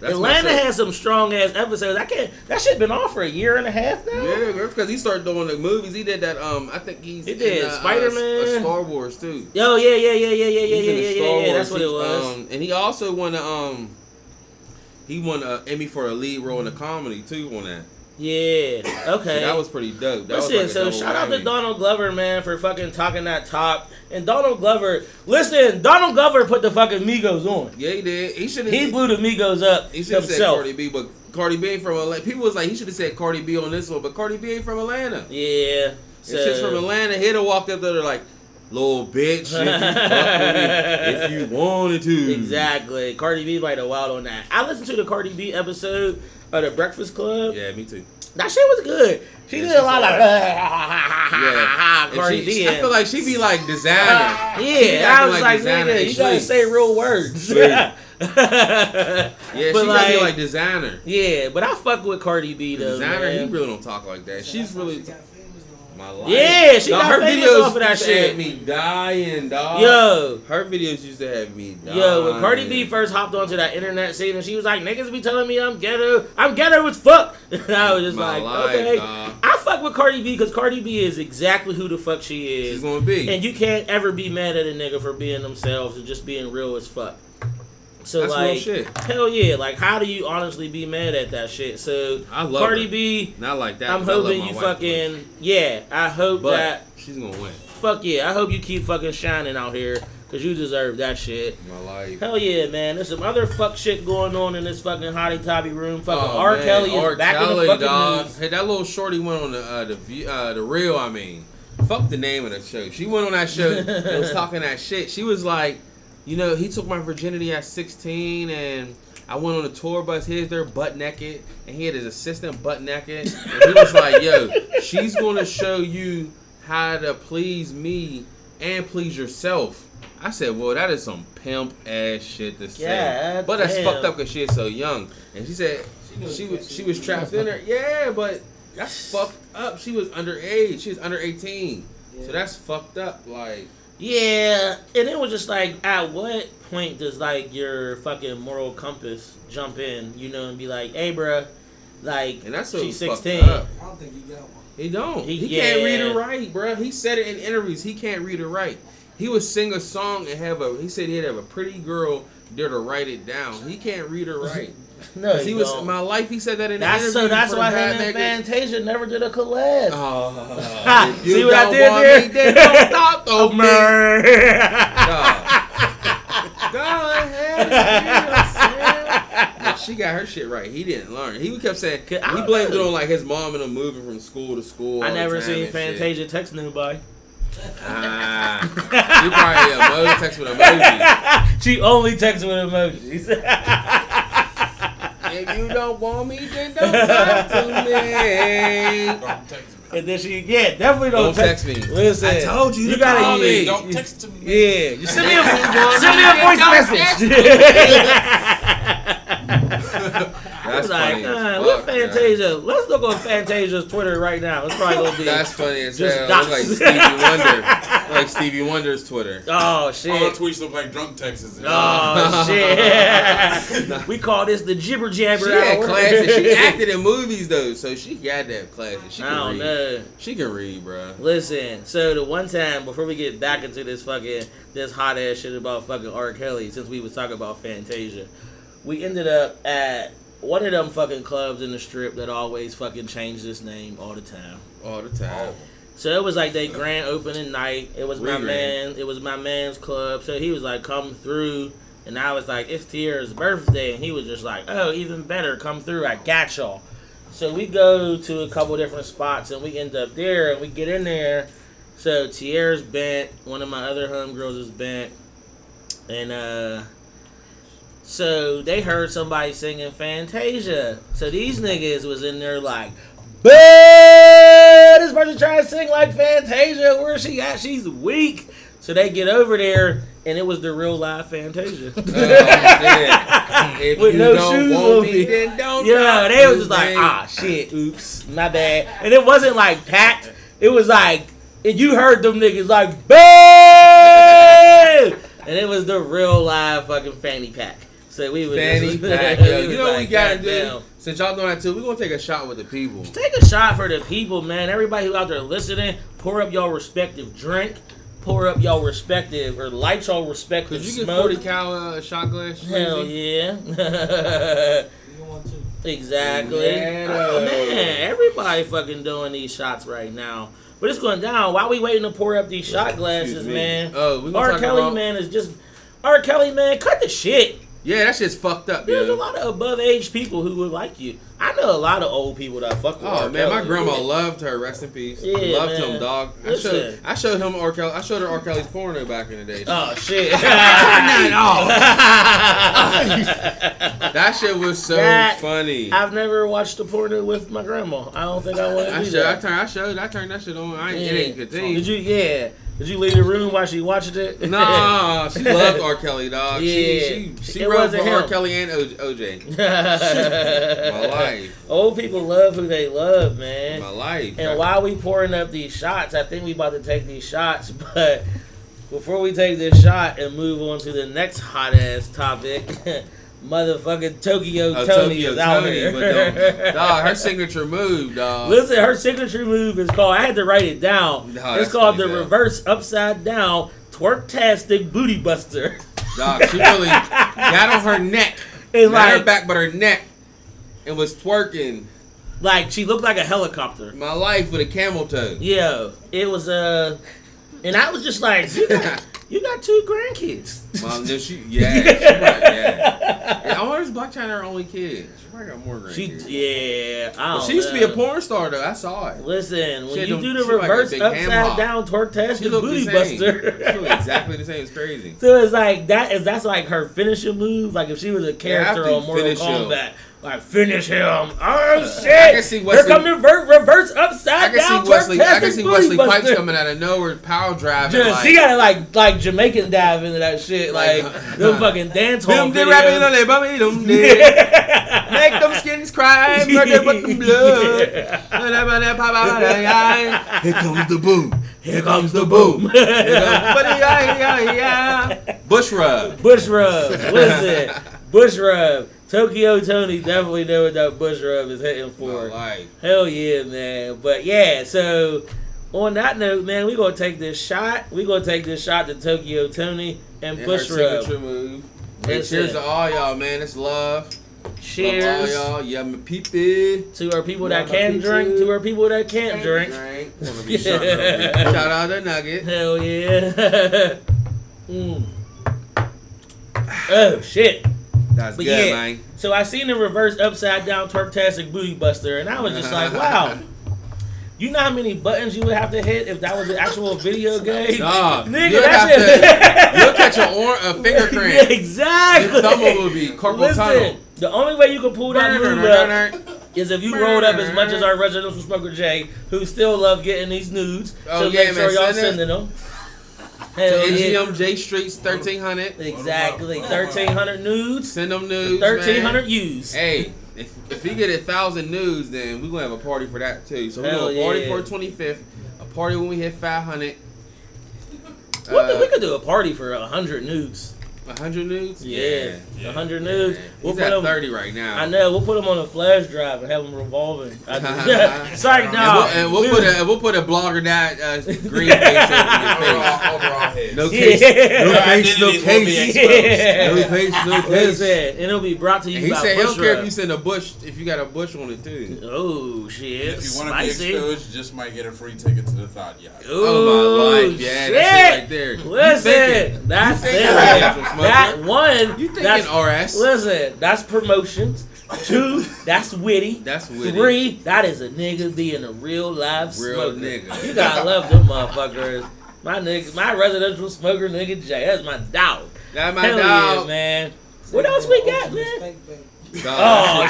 That's Atlanta has some strong ass episodes. I can't. That shit been on for a year and a half now. Yeah, that's because he started doing the movies. He did that. Um, I think he's He did uh, Spider-Man. uh, Star Wars too. Yo, yeah, yeah, yeah, yeah, yeah, yeah, He's yeah, yeah, yeah, yeah. That's what it was. Um, and he also won a um, he won an Emmy for a lead role in a comedy too on that. Yeah. Okay. So that was pretty dope. That Listen, was like so shout out to. Donald Glover, man, for fucking talking that talk. And Donald Glover, listen, Donald Glover put the fucking Migos on. Yeah, he did. He should. He blew the Migos up He should have said. Cardi B, but Cardi B ain't from Atlanta. People was like, he should have said Cardi B on this one, but Cardi B ain't from Atlanta. Yeah. So, if she's from Atlanta. He'd have walked up there like, little bitch, if you, fuck with me, if you wanted to. Exactly. Cardi B might have wild on that. I listened to the Cardi B episode of the Breakfast Club. Yeah, me too. That shit was good. She Yeah, did a lot of Yeah. And Cardi she- B. I feel like she be like designer. She be yeah, I was like, designer nigga, and you gotta sleep. say real words. Yeah, Yeah, she but be like- like designer. yeah, but I fuck with Cardi B though. Designer, he really don't talk like that. She's really She got famous though. My life. Yeah, she Dog, got famous videos off of that used to shit. have me dying, dog. Yo, her videos used to have me dying. Yo, when Cardi B first hopped onto that internet scene and she was like, niggas be telling me I'm ghetto, I'm ghetto as fuck. And I was just My like, life, okay. dog. I fuck with Cardi B because Cardi B is exactly who the fuck she is. she's gonna be. And you can't ever be mad at a nigga for being themselves and just being real as fuck. So That's like, hell yeah! Like, how do you honestly be mad at that shit? So I love Cardi her. B, Not like that. I'm hoping you wife, fucking yeah. I hope But that she's gonna win. fuck yeah. I hope you keep fucking shining out here because you deserve that shit. My life. Hell yeah, man. There's some other fuck shit going on in this fucking hottie topmy room. Fucking Oh, R. man, Kelly is R. back in the fucking dog. news. Hey, that little shorty went on the uh, the uh, the real. I mean, fuck the name of the show. She went on that show and was talking that shit. She was like, you know, he took my virginity at 16 and. I went on a tour bus. He's there butt naked, and he had his assistant butt naked. And he was like, "Yo, she's gonna show you how to please me and please yourself." I said, "Well, that is some pimp ass shit to say." Yeah, but that's damn. fucked up because she is so young. And she said knows she was she she was trapped in there. Yeah, but that's fucked up. She was underage. She was under eighteen. So that's fucked up. Like, Yeah, and it was just like, at what point does like your fucking moral compass jump in, you know, and be like, hey, bruh, like, and that's so she's 16. I don't think he got one. He don't. He- He, can't read or write, bruh. He said it in interviews. He can't read or write. He would sing a song and have a. He said he'd have a pretty girl there to write it down. He can't read or write. No, he was don't. my life. He said that in That's so. That's why him and Fantasia never did a collab. Oh, if See what I did there? Don't talk me. Mer. Go ahead. she got her shit right. He didn't learn. He kept saying he blamed it on like his mom and him moving from school to school. I never seen and shit. Fantasia text nobody. Ah, you probably emoji text with emoji. she only texts with emojis. If you don't want me, then don't talk to me. Don't text me. and then she, yeah, definitely don't, Don't text me. Listen, I told you you to gotta call use- me. Don't text to me. Yeah, you send me a send me a voice text message. I That's was like, funny. as uh, fuck, what man. Fantasia? Let's look on Fantasia's Twitter right now. It's probably gonna be. That's funny as hell. dots. Like Stevie Wonder. Like Stevie Wonder's Twitter. oh shit! All the tweets look like drunk texts. and- Oh shit! we call this the jibber jabber She had hour. classes. She acted in movies though, so she got to have classes. She I don't read. know. She can read, bro. Listen, so the one time before we get back into this fucking this hot ass shit about fucking R. Kelly, since we was talking about Fantasia, we ended up at one of them fucking clubs in the strip that always fucking changed its name all the time. All the time. So it was like they grand opening night. It was my man. It was my man's club. So he was like, "Come through," and I was like, "It's Tier's birthday," and he was just like, "Oh, even better, come through. I got y'all." So we go to a couple different spots, and we end up there, and we get in there. So Tier's bent. One of my other homegirls is bent, and uh. So they heard somebody singing Fantasia. So these niggas was in there like, but this person trying to sing like Fantasia. Where she at? She's weak. So they get over there, and it was the real live Fantasia. Oh, shit. If With you no don't shoes want on me, then don't. Yeah, they was just like, ah, shit, oops, my bad. And it wasn't like packed. It was like, and you heard them niggas like, boo! And it was the real live fucking fanny pack. So we would Fanny just, pack. we Yo, was you know what we like, gotta "Goddamn." do? Since y'all doing that too, we're gonna take a shot with the people. Take a shot for the people, man. Everybody who out there listening, pour up your respective drink, pour up your respective or light your respective Could you get smoke. 40 cal uh, shot glass? Hell Lindsay? yeah. You want to? exactly. Yeah, oh man, everybody fucking doing these shots right now. But it's going down. While we waiting to pour up these shot glasses, man. Oh, we R. talk Kelly, about- man, is just R. Kelly, man, cut the shit. Yeah, that shit's fucked up, There's a lot of above age people who would like you. I know a lot of old people that fuck with Oh R. man, my Kelly. grandma loved her. Rest in peace. Yeah, loved man. him, dog. I Listen. showed, I showed him R. Kelly. I showed her R. Kelly's porno back in the day. Oh shit! That shit was so That- funny. I've never watched a porno with my grandma. I don't think I want to I showed, I turned, I showed, I turned that shit on. I Yeah. it ain't continue. Did you? Yeah. Did you leave the room while she watched it? Nah, she loved R. Kelly, dog. Yeah. She, she, she wrote for R. Kelly and o- OJ. My life, Old people love who they love, man. my life. And while we pouring up these shots, I think we about to take these shots, but before we take this shot and move on to the next hot ass topic, motherfucking Tokyo Oh, Toni Tokyo is out Toni, here. but dog, dog, her signature move, dog. Listen, her signature move is called. I had to write it down. It's called the reverse upside down twerk-tastic booty buster. Dog, she really got on her neck, And not her back, but her neck, and was twerking. like she looked like a helicopter. My life with a camel toe. Yeah, it was uh, and I was just like, you got, two grandkids. Mom, no, she, yeah, she probably, yeah. yeah. I wonder if Blac Chyna her only kid. She probably got more grandkids. She, yeah, I she used to be a porn star though. I saw it. Listen, when She had you them- do the she like reverse upside down She tastic booty the buster. she looked exactly the same. It's crazy. So it's like that is that's like her finishing move. Like if she was a character after on Mortal Kombat. him. Like finish him. Oh shit! I can see Here Wesley- come the ver- reverse I can down see Wesley. I can see Wesley Pipes buster. coming out of nowhere, power driving. Just, like, she gotta like like Jamaican dive into that shit, like, Like, uh, them uh, fucking dance hall Them did rapping on their bummy, them did. Make them skins cry, murder but the blood. Here comes the boom. Here comes the boom. Bush rub. Bush rub. Listen, Bush rub. Tokyo Tony definitely know what that Bush rub is hitting for. Hell yeah, man. But yeah, so on that note, man, we gonna take this shot. We gonna take this shot to Tokyo Tony and And Bush rub. move. Hey, cheers to all y'all, man. It's love. Cheers Love all y'all. Yeah, my peepee. to our people that can drink, to our people that can't drink. Shut. Shout out to Nugget. Hell yeah. mm. Oh shit. That's But good, yeah. man. So I seen the reverse upside down twerktastic booty buster, and I was just like, wow. You know how many buttons you would have to hit if that was an actual video game? Nah, Nigga, you'll that have shit. You'll catch a, or- a finger yeah, exactly. Your thumb will be carpal Listen, tunnel. the only way you can pull that move up is if you rolled up as much as our residential smoker Jay, who still love getting these nudes. Oh, so yeah, make sure man, y'all send sending them. Hell. NGM J Streets 1300. Exactly. 1,300 nudes. Send them nudes. 1,300 man. views. Hey, if, if we get a thousand nudes, then we're gonna have a party for that too. So we're Hell gonna party yeah. for 25th, a party when we hit 500. What the- we Uh, could do a party for 100 nudes. 100 nudes? Yeah. Yeah. 100 nudes. We'll He's put at them, 30 right now. I know. We'll put them on a flash drive and have them revolving. I just, sorry, And we'll, and we'll put a we'll put a blogger that uh, green face over your face. Overall, overall heads. No case, Yeah. no Their face, no identities case. Yeah. No face, no case. Listen, and it'll be brought to you And he by said he Bush don't care if you send a bush if you got a bush on it too. Oh shit! If you want to be Spicy. exposed, you just might get a free ticket to the thought yacht. Oh my Ooh, life, yeah, shit. that shit right there. Listen, that's You it. Thinking, Natural Smoker. That one. You thinking that's, RS? Listen, that's promotions. Two, that's witty. That's witty. Three, that is a nigga being a real live Real smoker. nigga. You gotta love them motherfuckers. My nigga, my residential smoker nigga Jay. That's my dog. That my Hell dog. yeah, man. What else we got, man? Spank bank. Dog,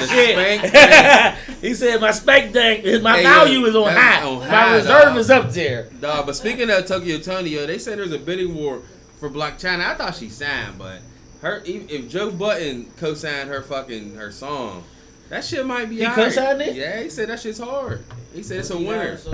Oh shit! bank. he said my spank tank, my Hey, value yo, is on high. on my reserve dog. is up there. Dog, but speaking of Tokyo Tony, yo, they said there's a bidding war for Blac Chyna. I thought she signed, but her if if Joe Budden co-signed her fucking her song, that shit might be. He alright. co-signed it? Yeah, he said that shit's hard. He said it's a winner. so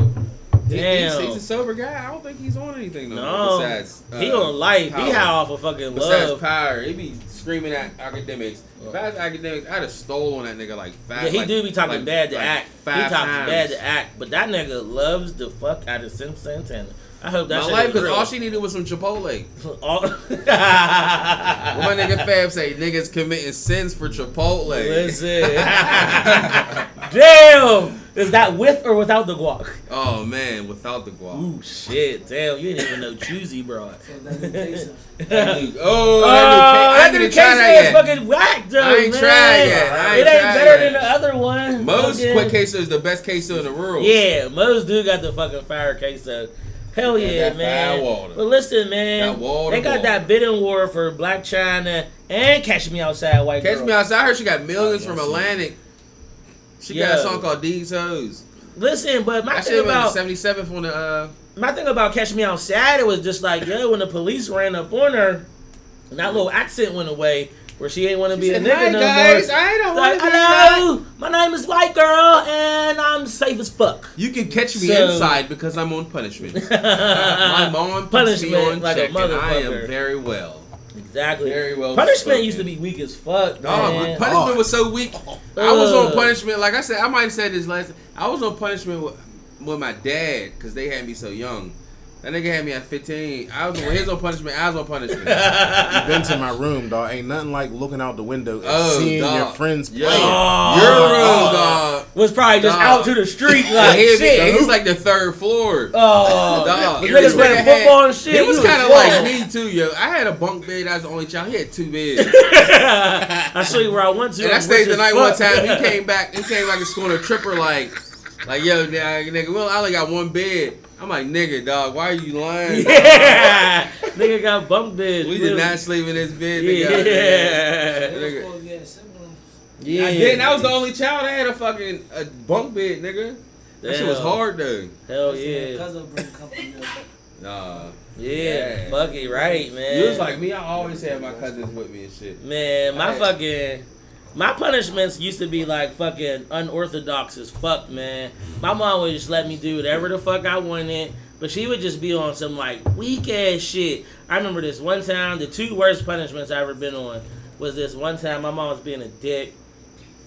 He- Damn. He's, he's a sober guy. I don't think he's on anything though. No. Besides, uh, he on life. He power. high off of fucking Besides love. power, he be screaming at Akademiks. If I was Akademiks, I'd have stolen that nigga like fast. Yeah, he like, do be talking like- bad to like act. He talks times. bad to act, but that nigga loves the fuck out of Cyn Santana. I hope that My shit life, because all she needed was some Chipotle. All- What my nigga Fab say, niggas committing sins for Chipotle. Listen. Damn! Is that with or without the guac? Oh man, without the guac. Ooh, shit. Damn, you didn't even know choosy broad. So that. Oh, Oh, that that new new cake. I didn't is try that yet. fucking whack, though, I ain't man. tried yet. I ain't it ain't tried better yet. than the other one. Moe's Fucking- quick queso is the best queso in the world. Yeah, Moe's dude got the fucking fire queso. Hell Got yeah, man. water. But listen, man, That water they got water. that bidding war for Blac Chyna and Catch Me Outside, White Catch Girl. me outside. I heard she got millions Oh, from. Atlantic. She Yo. got a song called These Hoes. Listen, but my That thing about the 77th on the. Uh, my thing about Catch Me Outside, it was just like, yo, when the police ran up on her, and that little accent went away, where she ain't want to be a nigga no guys. more. I don't Like, want to be hello, my name is White Girl, and I'm safe as fuck. You can catch me So- inside because I'm on punishment. My mom me Punishment on like a check, and I am very well. exactly. Very well Punishment spoken. used to be weak as fuck. Dog, man. punishment was so weak. I was on punishment. Like I said, I might have said this last. I was on punishment with, with my dad because they had me so young. That nigga had me at 15. I was when he was on punishment. I was on punishment. You Been to my room, dog. Ain't nothing like looking out the window and Oh, seeing dog. your friends Yo, playing. Oh. your room, dog. was probably just Dog. out to the street like he, shit. he's like the third floor. oh, Dog. This This niggas playing nigga had- football and shit. He was You kind of like me too, yo. I had a bunk bed. I was the only child. He had two beds. I show you where I went to. And I stayed the as night one time. He came back. He came back to school on a tripper like, like yo, nigga, nigga, well, I only got one bed. I'm like, nigga, dog, why are you lying? yeah, nigga got bunk beds. We really. did not sleep in this bed Yeah, together. Nigga. was supposed to get siblings. yeah. I didn't. I was the only child. I had a fucking a bunk bed, nigga. That shit was hard though. Hell Yeah. yeah, Cousin bring company up. Nah, yeah. Yeah. Fuck it, right, man. you was like me. I always had my cousins with me and shit. Man, my Hey. fucking my punishments used to be like fucking unorthodox as fuck, man. My mom would just let me do whatever the fuck I wanted, but she would just be on some like weak ass shit. I remember this one time, the two worst punishments I ever been on was this one time my mom was being a dick.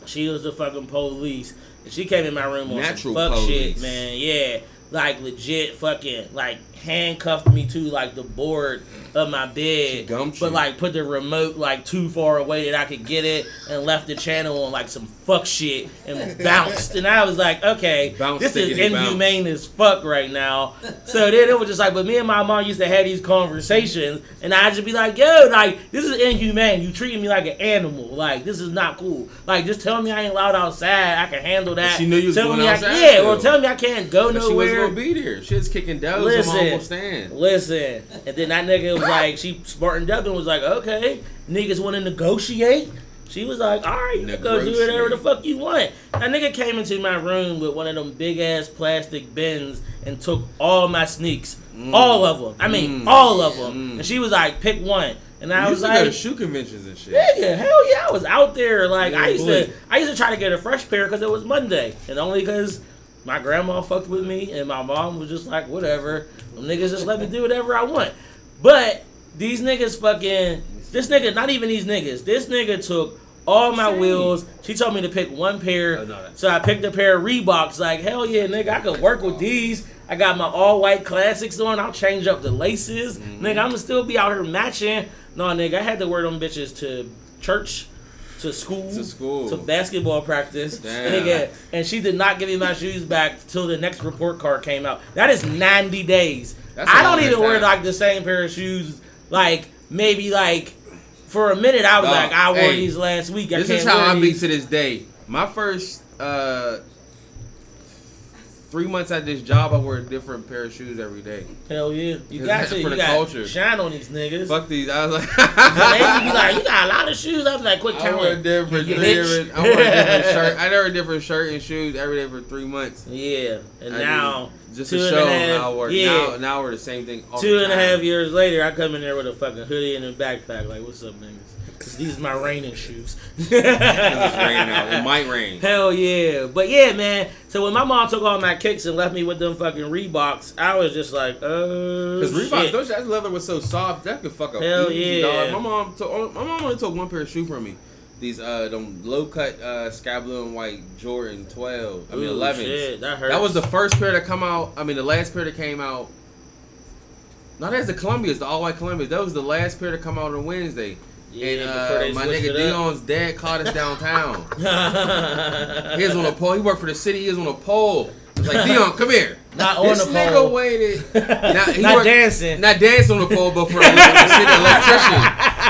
She was the fucking police. And she came in my room on Natural some fuck police. shit, man. Yeah. Like legit fucking like handcuffed me to like the board of my bed. But like put the remote like too far away that I could get it and left the channel on like some fuck shit and bounced. And I was like, okay, Bounce, this is stickity, bounce. inhumane as fuck right now. So then it was just like, but me and my mom used to have these conversations and I'd just be like, yo, like, this is inhumane. You treating me like an animal. Like, this is not cool. Like, just tell me I ain't allowed outside. I can handle that. she knew you was tell going me I- outside, yeah, though. or tell me I can't go But she wasn't gonna be there. Shit's kicking doors. Listen. Stand. Listen, and then that nigga was like, she smartened up and was like, okay, niggas want to negotiate. She was like, all right, you go do whatever the fuck you want. That nigga came into my room with one of them big ass plastic bins and took all my sneaks, all of them. I mean, Mm. all of them. Mm. And she was like, pick one. And I I was to go to like, shoe conventions and shit. Nigga, hell yeah, I was out there. Like I used boy. to, I used to try to get a fresh pair because it was Monday, and only because my grandma fucked with me, and my mom was just like, whatever. Them niggas just let me do whatever I want. But these niggas fucking, this nigga, not even these niggas. This nigga took all my wheels. She told me to pick one pair, Oh, no, so I picked a pair of Reeboks. Like hell yeah, nigga, I could work with these. I got my all white classics on. I'll change up the laces. Mm-hmm. Nigga, I'ma still be out here matching. No, nigga, I had to wear them bitches to church, to school, To school. to basketball practice. Nigga, and she did not give me my shoes back till the next report card came out. That is 90 days. That's I don't even ass wear like the same pair of shoes. Like maybe like for a minute, I was Dog, like, I wore hey, these last week. I This can't is how I be to this day. My first uh, three months at this job, I wear a different pair of shoes every day. Hell yeah, you got to. for You the got culture. shine on these niggas. Fuck these. I was like, They be like, you got a lot of shoes. I was like, quick I wear count. different, different. I wear different shirt. I wear a different shirt and shoes every day for three months. Yeah, and I now Just two to and show a half- how I work. yeah. Now, now we're the same thing. All Two the and a half years later, I come in there with a fucking hoodie and a backpack. Like, what's up, niggas? These are my raining shoes. It's raining out. It might rain. Hell yeah. But yeah, man. So when my mom took all my kicks and left me with them fucking Reeboks, I was just like, oh. Cause Reebok, shit. those that leather was so soft that could fuck up. Hell easy, yeah. Dog. My mom, took, my mom only took one pair of shoe from me. These uh, them low cut uh, sky blue and white Jordan 12. I mean 11. that hurts. That was the first pair to come out. I mean, the last pair that came out. not as the Columbias, the all white Columbias. That was the last pair to come out on Wednesday. Yeah, and uh, my nigga. Dion's dad caught us downtown. he was on a pole. He worked for the city. He was on a pole. I was like, Dion, come here. Not on this the nigga pole. waited. Not, he Not worked- dancing. Not dancing on the pole, but for a city electrician.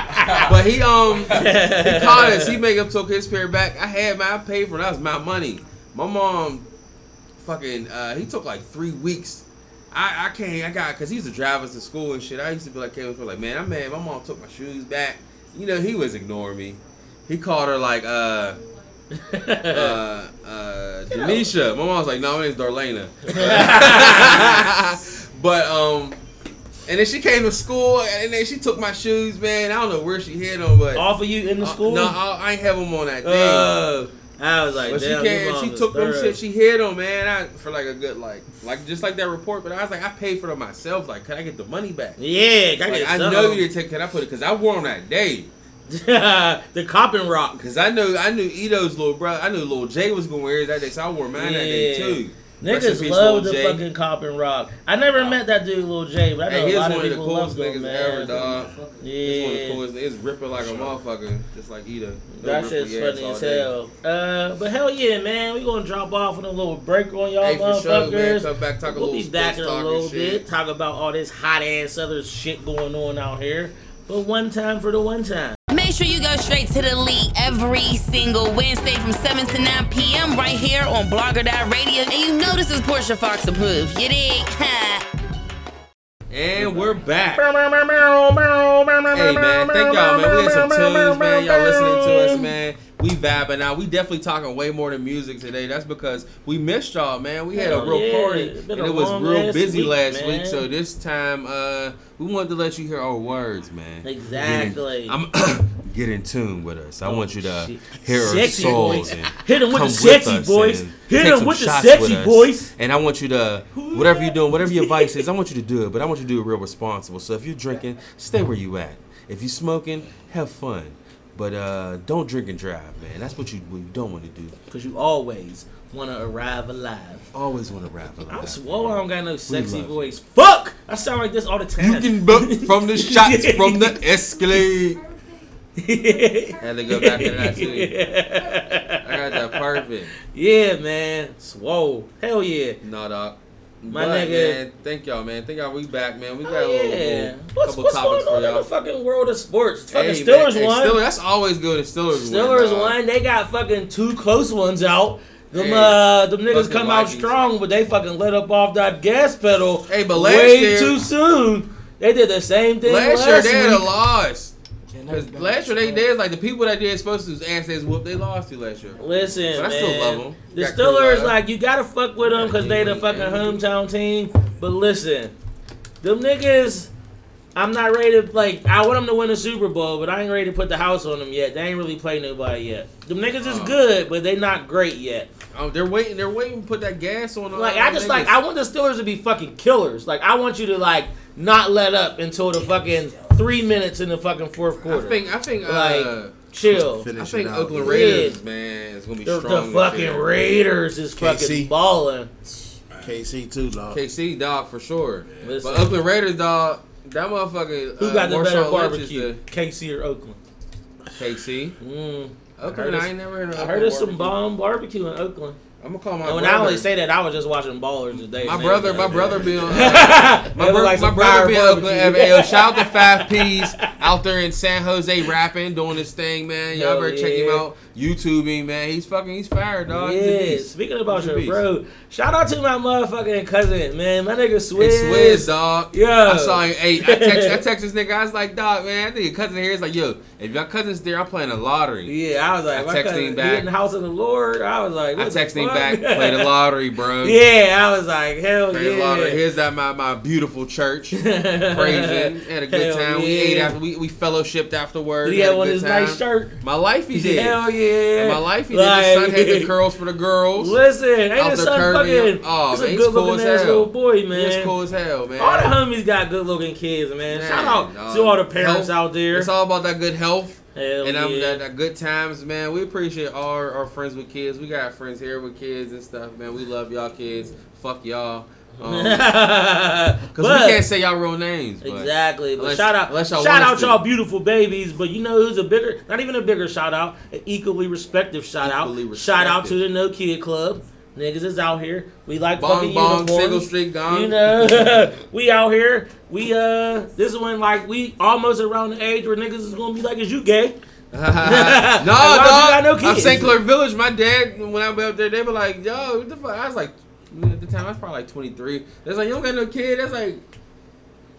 But he um he caught us. He make up took his pair back. I had my I paid for it. That was my money. My mom fucking uh he took like three weeks. I, I can't I got cause he used to drive us to school and shit. I used to be like Kevin was like, man, I'm mad. My mom took my shoes back. You know, he was ignoring me. He called her like uh uh uh Denisha. My mom was like, no, my name's Darlena. but um and then she came to school and then she took my shoes, man. I don't know where she hid them, but Off of you in the uh, school? no, I, I ain't have them on that thing. Uh, I was like, But she came, she took them shit. She hid them, man. I, for like a good like, like just like that report. But I was like, I paid for them myself. Like, can I get the money back? Yeah, I, Like, get I know you didn't take. Can I put it? Because I wore them that day. the Coppin Rock. Because I knew I knew Ito's little brother. I knew little Jay was gonna wear it that day, so I wore mine that day too. Niggas peace, love the fucking and Rock. I never met that dude, Lil J, but I know Hey, he a lot one of people love coolest him, niggas man. ever, dog. Yeah. It's one of the coolest. It's ripping like a motherfucker, just like Ito. That shit's rip your ass funny as hell. Uh, but hell yeah, man, we gonna drop off on a little break on y'all Hey, for motherfuckers. sure, man. Come back, talk a we'll be back in a little bit, talk about all this hot ass other shit going on out here. But one time for the one time. Make sure you go straight to the league every single Wednesday from 7 to 9 p.m. right here on Blogger Radio. And you know this is Portia Fox approved. You dig? And we're back. Hey Hey man, thank y'all man. We had some tunes, man. Y'all listening to us, man. We vibing out. We definitely talking way more than music today. That's because we missed y'all, man. We had a real yeah. party, and it was real busy week, last man. week. So this time, uh, we wanted to let you hear our words, man. Exactly. Get in, I'm get in tune with us. I want you to Oh, shit. hear our Sexy souls and Hit 'em with the sexy voice. Hit take 'em some with the sexy voice. And I want you to, whatever you're doing, whatever your vice is, I want you to do it. But I want you to do it real responsible. So if you're drinking, stay where you at. If you're smoking, have fun. But uh, don't drink and drive, man. That's what you what you don't want to do. Because you always want to arrive alive. Always want to rap a I'm lot. swole. I don't got no sexy love voice. Fuck! I sound like this all the time. You can book from the shots from the Escalade. Had to go back to that too. I got that perfect. yeah, man. Swole. Hell yeah. No, dog. My but, nigga- man, thank y'all, man. Thank y'all. We back, man. We got Oh, a little, yeah. little What's, couple what's topics going on for in the y'all. fucking world of sports? Fucking Hey, Steelers man, hey, won. Steelers, that's always good. if Steelers, Steelers dog. won. They got fucking two close ones out. Them Hey, uh, them niggas come out Vikings. strong, but they fucking let up off that gas pedal. Hey, but last way year- too soon. They did the same thing Last last, year they had a loss. Can't never Because last year they did like the people that did supposed to ass ass whoop they lost to last year. Listen, But I man. still love 'em. The Got Steelers, Carolina. like, you gotta fuck with them because they the fucking hometown team. But listen, them niggas, I'm not ready to, like, I want them to win a Super Bowl, but I ain't ready to put the house on them yet. They ain't really played nobody yet. Them niggas is Oh. good, but they not great yet. Um, they're waiting. They're waiting to put that gas on. Them. Like, uh, I just, like. I want the Steelers to be fucking killers. Like, I want you to, like, not let up until the fucking three minutes in the fucking fourth quarter. I think. I think. Like, uh, Chill. I think it out. Oakland Yeah. Raiders, man, is gonna be The, strong. the fucking year. Raiders is fucking KC. balling. KC too, dog. KC dog for sure. Listen. But Oakland Raiders dog, that motherfucker. Who uh, got the Marshawn better Lynch barbecue? is KC or Oakland? KC. Mm. Oakland, it's- I ain't never heard of. I heard of some barbecue. bomb barbecue in Oakland. I'm gonna call my And when brother. I only say that, I was just watching Ballers today. my man. brother, my brother be on. Uh, that My, bro- like my brother fire be in Oakland. barbecue. Shout out to Five P's out there in San Jose rapping, doing his thing, man. Y'all Hell better check him yeah. out. YouTubing, man. He's fucking, he's fired, dog. Yeah, speaking about your beast. bro, shout out to my motherfucking cousin, man. My nigga Swizz. It's Swizz, dog. Yeah. I saw him. Hey, I text, I text this nigga. I was like, dog, man. I think your cousin here is like, yo, if your cousin's there, I'm playing a lottery. Yeah, I was like, I texted him he back. in the house of the Lord. I was like, I texted him? Back, play the lottery, bro. Yeah, I was like, hell Play the lottery. yeah. Here's that my, my beautiful church. Praising. Had a good Hell time. We ate after we, we fellowshipped afterwards. He had a his nice shirt? My life he did. Hell yeah. My life he did. His son had the curls for the girls. Listen, ain't his the son curvy- fucking? oh, he's man, a he's good cool looking as ass hell. little boy, man. He's cool as hell, man. All the homies got good looking kids, man. Man, Shout out dog. to all the parents Health. out there. It's all about that good health. Hell and yeah. that, that good times, man. We appreciate all our, our friends with kids. We got friends here with kids and stuff, man. We love y'all kids. Fuck y'all. Um, Cause But- we can't say y'all real names. But Exactly. But Unless- shout out y'all shout out to. y'all beautiful babies. But you know who's a bigger not even a bigger shout out, an equally respective shout Equally out. Shout out to the No Kid Club. Niggas is out here. We like Bong fucking bong, uniforms. single street gone. You know, we out here. We uh, this is when like we almost around the age where niggas is gonna be like, "Is you gay?" no, why dog. you got no I'm? St. Clair Village. My dad, when I was up there, they were like, "Yo, what the fuck?" I was like, at the time, I was probably like 23. They was like, "You don't got no kid." That's like,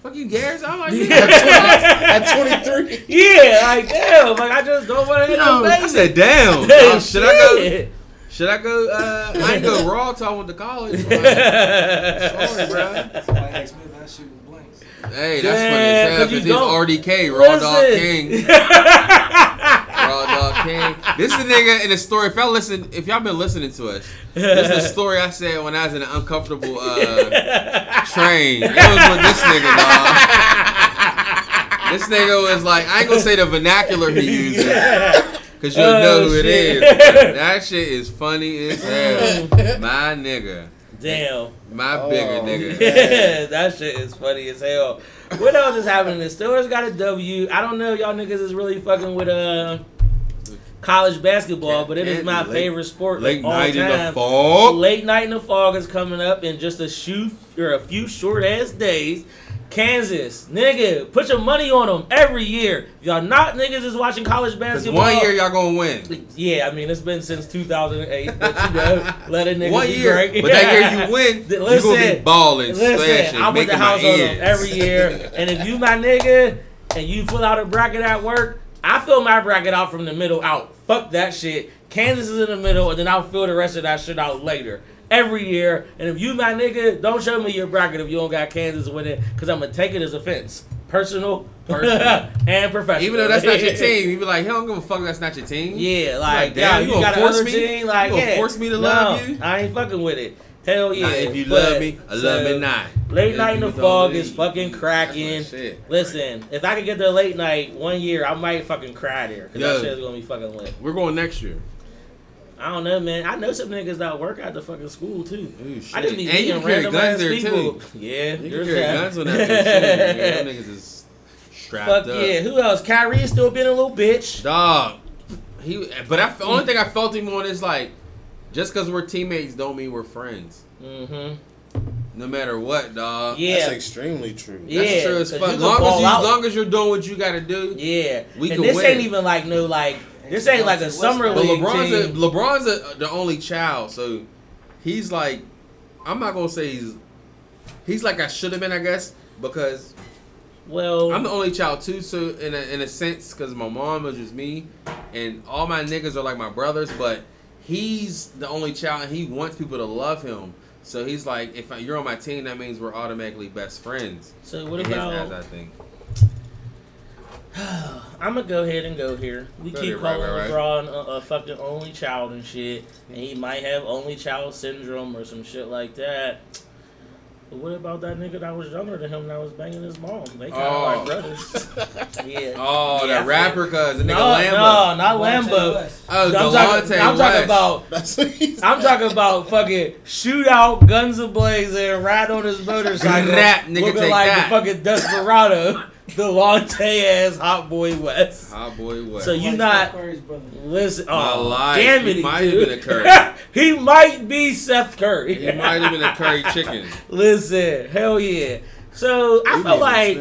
"Fuck you, Garrett." I'm like, "Yeah." At 23. Yeah, like damn, like I just don't want to have no I said, "Damn." Hey, Uh, should I go? Shit. Should I go? Uh, I ain't go raw till I went to college. Like, sorry, bro. Somebody asked me if I shoot with blanks. Hey, that's Yeah, funny as hell 'cause you because he's. RDK, Raw Dog King. Raw Dog King. This is the nigga in the story. If y'all listen, if y'all been listening to us, this is the story I said when I was in an uncomfortable uh, train. It was with this nigga, dog. This nigga was like, I ain't gonna say the vernacular he uses, cause you'll Oh, know who it shit. is. but That shit is funny as hell. My nigga, Damn. my Oh, bigger nigga. Yeah, that shit is funny as hell. What else is happening? The Steelers got a W. I don't know, if y'all niggas is really fucking with uh college basketball, but it is my Late- favorite sport Late of all night in the time. fall. Late night in the Phog is coming up in just a few or a few short ass days. Kansas, nigga, put your money on them every year. Y'all not niggas is watching college basketball. one year y'all gonna win. Yeah, I mean it's been since 2008, but you know, let a nigga One year, great. but that year you win, you gonna be Listen, balling, Listen, splashing, I put the making my house on them every year, and if you my nigga and you fill out a bracket at work, I fill my bracket out from the middle out. Fuck that shit. Kansas is in the middle, and then I'll fill the rest of that shit out later. Every year, and if you my nigga, don't show me your bracket if you don't got Kansas winning, because I'm gonna take it as offense, personal, Personal. and professional. Even though that's not your team, you be like, he don't give a fuck. That's not your team. Yeah, Like, like, damn, you you, gonna got force me? team, like, You gonna yeah. force me to no, love you? I ain't fucking with it. Hell yeah. Nah, if you But, love me, I love so, me not. Late If night in the Phog is fucking cracking. that's my shit. Listen, if I could get there late night one year, I might fucking cry there because that shit is gonna be fucking lit. We're going next year. I don't know, man. I know some niggas that work at the fucking school too. Ooh, shit. I just be and you meeting can carry random guns ass there people. too. Yeah, You you're can carry sad. guns on that bitch too. Yeah, them niggas is strapped Fuck up. yeah. Who else? Kyrie still being a little bitch. Dog. He, but I, the only thing I felt him on is like, just because we're teammates don't mean we're friends. Mm-hmm. No matter what, dog. Yeah. That's extremely true. Yeah. That's true as 'cause fuck. Long as, you, out. long as you're doing what you gotta do. Yeah. We and can this win. ain't even like no like this ain't like a summer But league LeBron's a. LeBron's a, the only child, so he's like, I'm not gonna say he's, he's like I should have been, I guess, because well, I'm the only child too. So in a, in a sense, because my mom was just me, and all my niggas are like my brothers, but he's the only child, and he wants people to love him. So he's like, if you're on my team, that means we're automatically best friends. so what about? eyes, I think. I'm gonna go ahead and go here. We Go keep ahead, right, calling right, right. LeBron a, a fucking only child and shit, and he might have only child syndrome or some shit like that. But what about that nigga that was younger than him that was banging his mom? They kind of Oh. like brothers. yeah. Oh, Yeah, that rapper, cuz the nigga No, Lambo. no, not Devontae Lambo. Oh, I'm talking, Delonte I'm talking about That's what he's I'm talking about fucking shootout, guns ablazing, ride on his motorcycle, Rap, nigga, looking take like that. the fucking Desperado, the Lonte ass hot boy West. Hot boy, what? So you Like not Steph Curry's brother. listen. My Oh, life, damn he it, might have been a Curry. he might be Seth Curry. he might have been a curry chicken. listen, hell yeah. So I He felt like.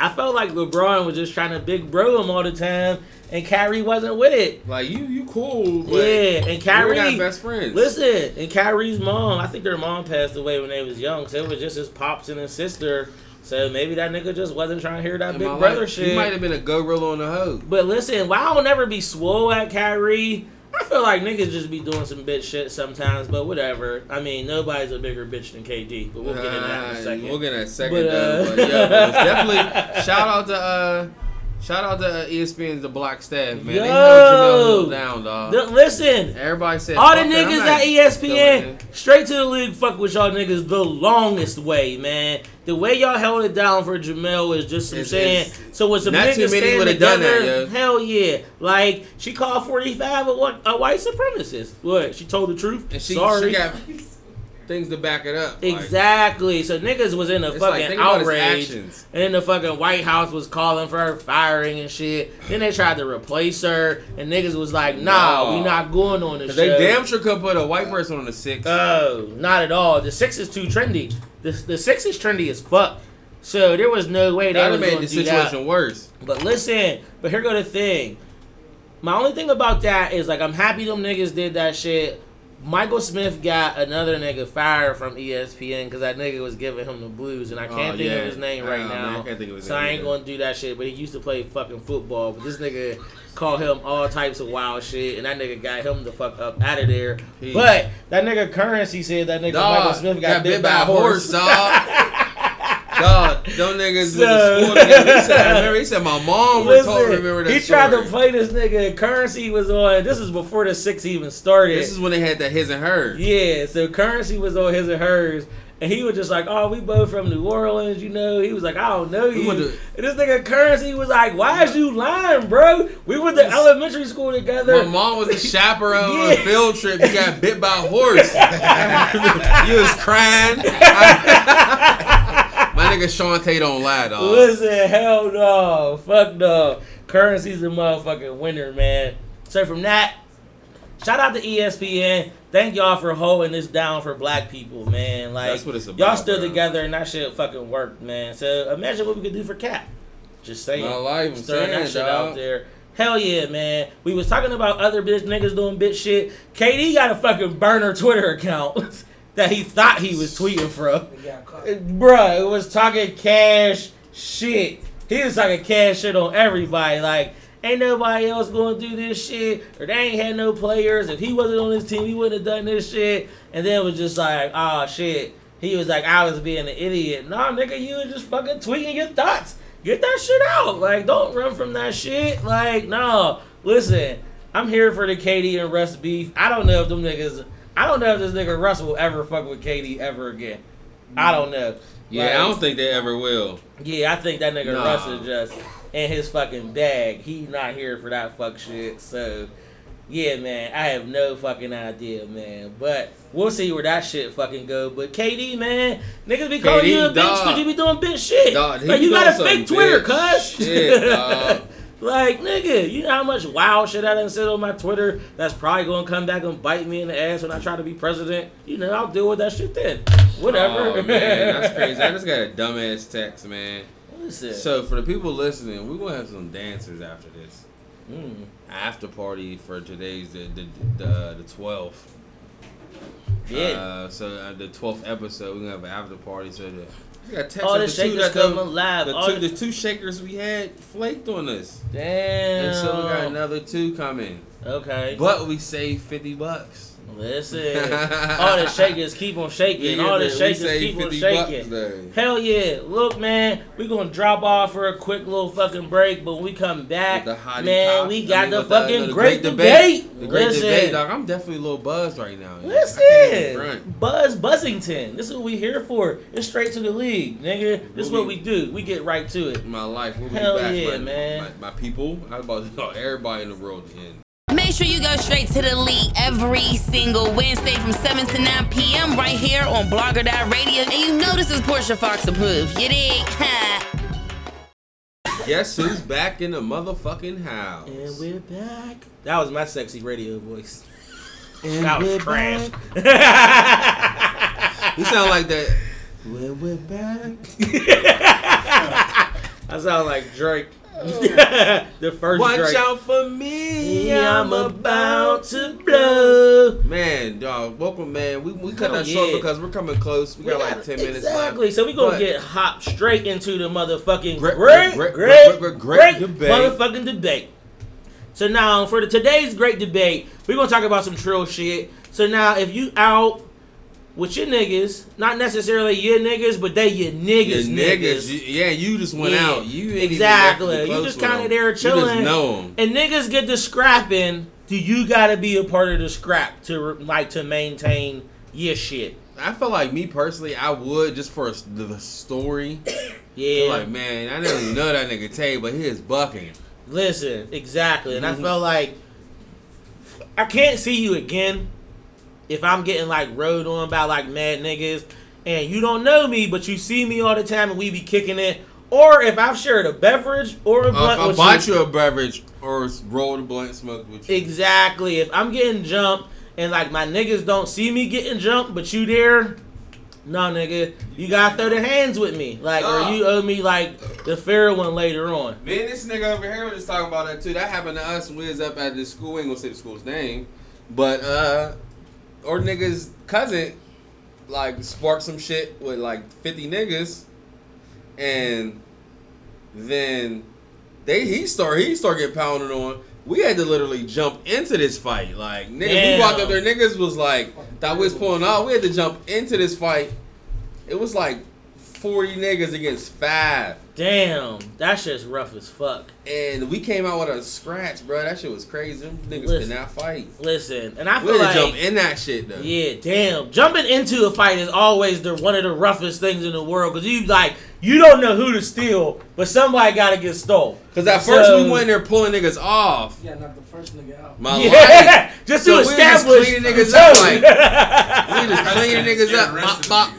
I felt like LeBron was just trying to big bro him all the time, and Kyrie wasn't with it. Like you, you cool, but Yeah, and we're Kyrie. not best friends. Listen, and Kyrie's mom, I think their mom passed away when they was young, so it was just his pops and his sister. So maybe that nigga just wasn't trying to hear that In big brother life, shit. He might have been a gorilla on the hoe. But listen, why I don't never be swole at Kyrie? I feel like niggas just be doing some bitch shit sometimes, but whatever. I mean, nobody's a bigger bitch than KD, but we'll get into that in a Uh, second. We'll get in that second, But, though. uh, But yeah, definitely shout out to uh, shout out to ESPN's the Black Staff, man. They held Hill down, dog. The- listen, Everybody said all the "Fuck that, I'm niggas at ESPN, straight to the league, fuck with y'all niggas the longest way, man. The way y'all held it down for Jemele is just some It's- saying. it's- So some not niggas too many would have done together, that, yo. hell yeah. Like she called forty five a, a white supremacist. What? She told the truth. And she, Sorry. she got things to back it up. like, Exactly. So niggas was in a like, fucking his outrage. And then the fucking White House was calling for her firing and shit. Then they tried to replace her, and niggas was like, "Nah, No. we not going on the show." 'Cause they damn sure could put a white person on the six. Oh, not at all. The six is too trendy. The the six is trendy as fuck. So there was no way they that would made the do that. situation worse. But listen, but here go the thing. My only thing about that is like I'm happy them niggas did that shit. Michael Smith got another nigga fired from ESPN because that nigga was giving him the blues, and I can't Oh, think yeah. of his name right Oh, man, now. I can't think of his so I ain't either. gonna do that shit. But he used to play fucking football. But this nigga called him all types of wild shit, and that nigga got him the fuck up out of there. He- But that nigga Currency said that nigga Michael Smith got, bit, by a horse. dog. dog, them niggas with So- the school together. He said, I remember, he said, my mom Listen, remember that he tried to play this nigga. Currency was on. This is before the six even started. This is when they had that his and hers. Yeah, so currency was on his and hers. And he was just like, oh, we both from New Orleans, you know. He was like, I don't know you. went to- and this nigga currency was like, why is you lying, bro? We went to elementary school together. My mom was a chaperone on a field trip. You got bit by a horse. you was crying. Nigga Sean Tate don't lie, dog. Listen, hell no. Fuck no. Currency's a motherfucking winner, man. So from that, shout out to ESPN. Thank y'all for holding this down for black people, man. Like That's what it's about, y'all stood bro. together and that shit fucking worked, man. So imagine what we could do for Cap. Just saying. My life, I'm Just throwing that shit dog. out there. Hell yeah, man. We was talking about other bitch niggas doing bitch shit. KD got a fucking burner Twitter account that he thought he was tweeting from. They. Uh, bruh, it was talking cash shit. He was talking cash shit on everybody. Like, ain't nobody else gonna do this shit, or they ain't had no players. If he wasn't on this team, he wouldn't have done this shit. And then it was just like, oh shit. He was like, I was being an idiot. Nah, nigga, you was just fucking tweeting your thoughts. Get that shit out. Like, don't run from that shit. Like, no. Listen, I'm here for the KD and Russ beef. I don't know if them niggas. I don't know if this nigga Russ will ever fuck with KD ever again. I don't know. Yeah, Like, I don't think they ever will. yeah, I think that nigga Nah. Russ is just in his fucking bag. He's not here for that fuck shit. So, yeah, man, I have no fucking idea, man. But we'll see where that shit fucking go. But KD, man, niggas be calling KD, you a bitch because you be doing bitch shit. Dog, like you got a fake Twitter, cuz. shit, dog. like nigga, you know how much wild shit I done said on my Twitter that's probably gonna come back and bite me in the ass when I try to be president. You know, I'll deal with that shit then. Whatever. Oh, man, that's crazy. I just got a dumbass text, man. Listen. So for the people listening, we're gonna have some dancers after this Mm. after party for today's the the the, the twelfth. Yeah. Uh, so uh, the twelfth episode, we're gonna have an after party. So the we got text All the two shakers that come the- alive. The All two, the- the two shakers we had flaked on us, Damn. and so we got another two coming. Okay. But we saved fifty bucks. Listen. All the shakers keep on shaking. Yeah, All the man, shakers keep on shaking. Hell yeah. Look, man, we going to drop off for a quick little fucking break, but when we come back, the man, top. we I got mean, the with uh, fucking you know, great, debate. The great Listen. debate, dog. I'm definitely a little buzzed right now. I Listen. Buzz Buzzington. This is what we here for. It's straight to the league, nigga. This is what we do. We get right to it. My life. We'll be Hell back, yeah, my, man. My, my people. I was about everybody in the world in. Make sure you go straight to the league every single Wednesday from 7 to 9 p.m. right here on Blogger Radio. And you know this is Portia Fox approved. You dig? Guess who's back in the motherfucking house? And we're back. That was my sexy radio voice. And That was we're trash. You sound like that. When we're back. I sound like Drake. the first Watch Drake. out for me. Yeah, I'm about to blow. Man, dog, welcome, man. We, we cut Hell that short yeah. because we're coming close. We got Yeah, like 10 minutes exactly. So we gonna get hopped straight into the motherfucking Great- great, great, great- great, great- great- great debate. motherfucking debate. So now for the today's great debate, we're gonna talk about some trill shit. So now if you out with your niggas, not necessarily your niggas, but they your Your niggas, niggas, niggas. you- yeah, you just went Yeah, out. You exactly. You just kinda them. there You chilling. just know 'em. and niggas get to scrapping, do you gotta be a part of the scrap to like to maintain your shit? I feel like me personally, I would just for the story. Yeah. Like, man, I didn't even know that nigga Tay, but he is bucking. Listen, exactly. And Mhm. I felt like I can't see you again if I'm getting like rode on by like mad niggas and you don't know me, but you see me all the time and we be kicking it. Or if I've shared a beverage or a Uh, blunt if I bought you. you a beverage or rolled a blunt smoke with you. Exactly. If I'm getting jumped and like my niggas don't see me getting jumped, but you there, no nigga, you gotta throw the hands with me. Like, Nah. or you owe me like the fair one later on. Me and this nigga over here was just talking about that too. That happened to us when we was up at the school. We ain't gonna say the school's name, but uh, or niggas cousin like sparked some shit with like fifty niggas, and then they he start he start getting pounded on. We had to literally jump into this fight. Like niggas, Damn. we walked up there. Niggas was like that was pulling off. We had to jump into this fight. It was like forty niggas against five. Damn, that shit's rough as fuck. And we came out with a scratch, bro. That shit was crazy. Them niggas Listen. could not fight. Listen, and I feel had to like jump in that shit though. Yeah, damn. Jumping into a fight is always the one of the roughest things in the world because you like you don't know who to steal, but somebody got to get stole. Cause at first we went there pulling niggas off. Yeah, not the first nigga out. My Yeah, life. just So to we were just cleaning niggas up, like- We just cleaning niggas up. Bop, bop.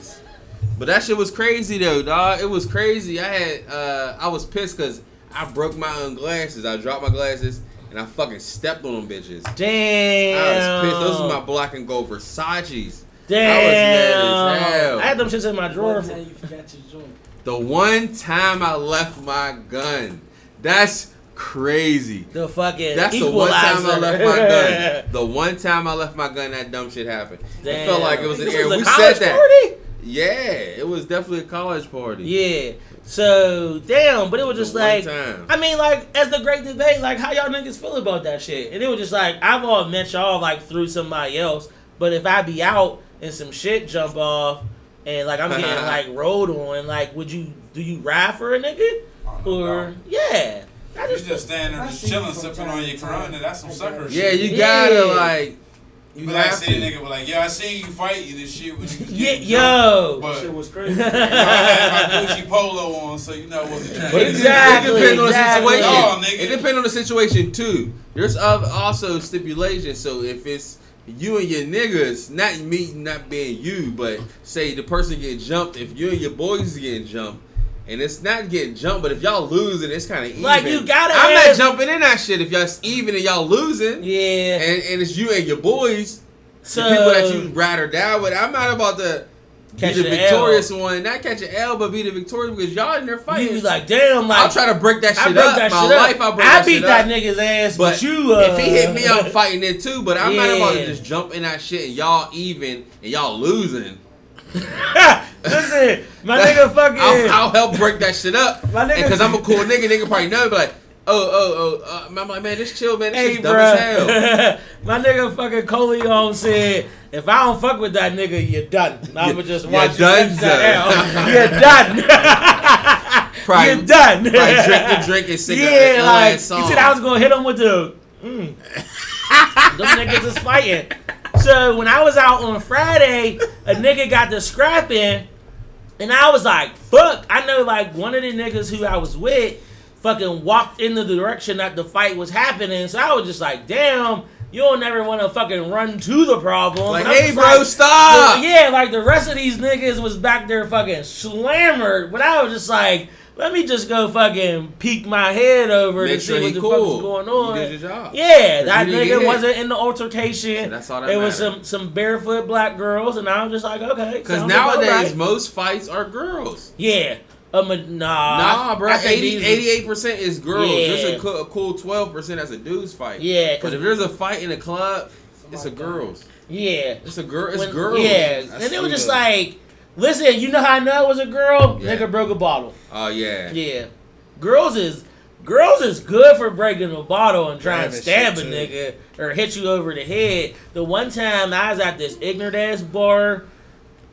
Niggas. But that shit was crazy though, dog. It was crazy. I had uh I was pissed cause I broke my own glasses. I dropped my glasses and I fucking stepped on them bitches. Damn. I was pissed. Those are my black and gold Versace's. Damn. I was mad as hell. I had them shits in my drawer. One time you forgot your joint. The one time I left my gun. That's crazy. The fucking That's the one time I left my gun. The one time I left my gun, that dumb shit happened. It felt like it was an This air. was We said that. Party? Yeah, it was definitely a college party. Yeah. So damn, but it was just The like time. I mean, like as the great debate, like how y'all niggas feel about that shit, and it was just like I've all met y'all like through somebody else, but if I be out and some shit jump off and like I'm getting like rolled on, like would you do you ride for a nigga Oh, or doubt. yeah? I You just just standing there just chilling, you sipping on your time. Corona. That's some sucker Yeah, shit. Yeah, you gotta like. You Be like, have see to. the nigga, be like, yo, I seen you fighting this shit when you was yeah, getting yo. But Shit was crazy. you know, I had my Gucci polo on, so you know it wasn't But Exactly, it depends on the exactly. situation. Oh, nigga. it depends on the situation too. There's also stipulations. So if it's you and your niggas, not me, not being you, but say the person get jumped. If you and your boys getting jumped, and it's not getting jumped, but if y'all losing, it's kind of even. Like, you gotta I'm have- not jumping in that shit if y'all even and y'all losing. Yeah. And, and it's you and your boys, so the people that you ride or die with. I'm not about to Catch be the victorious one, not catch an L, but be the victorious because y'all in there you fighting. be like, damn, like I'll try to break that I shit broke up. that My shit up. life, I'll break I that beat that up. nigga's ass, But but, you. Uh, if he hit me, I'm fighting it too. But I'm not about to just jump in that shit and y'all even and y'all losing. Listen, my nigga fucking. I'll, I'll help break that shit up. My nigga- Because I'm a cool nigga. Nigga probably know. Be like, oh, oh, oh. Uh, I'm like, man, this chill, man. This Hey, dumb as hell. my nigga fucking Coleon said, if I don't fuck with that nigga, you're done. I'ma just you're watch you done, that. You're done. Probably- you're done. Like drink the drink and sing yeah, a, a like song. you said, I was gonna hit him with the. Mm. Them niggas is fighting. So when I was out on Friday, a nigga got the scrapping, and I was like, "Fuck!" I know like one of the niggas who I was with, fucking walked in the direction that the fight was happening. So I was just like, "Damn." You don't never want to fucking run to the problem. like, hey, bro, like, stop. the- yeah, like the rest of these niggas was back there fucking slammered, but I was just like, let me just go fucking peek my head over Make to sure see what the cool. fuck is going on. You did your job. Yeah, that You didn't nigga wasn't in the altercation. That's all that It was some some barefoot black girls, and I was just like, okay. Because nowadays, right. most fights are girls. yeah, um, nah, Nah, bro. 80, 88% is girls. Yeah. There's a, co- a cool 12% that's a dude's fight. Yeah, But 'cause- if there's a fight in a club, it's a girls. yeah, It's a girl. It's When- girls. Yeah, That's and it was just good. like, listen, you know how I know it was a girl? Yeah. Nigga broke a bottle. Oh yeah. Yeah, girls is Girls is good for breaking a bottle and trying to stab a too. nigga or hit you over the head. The one time I was at this ignorant ass bar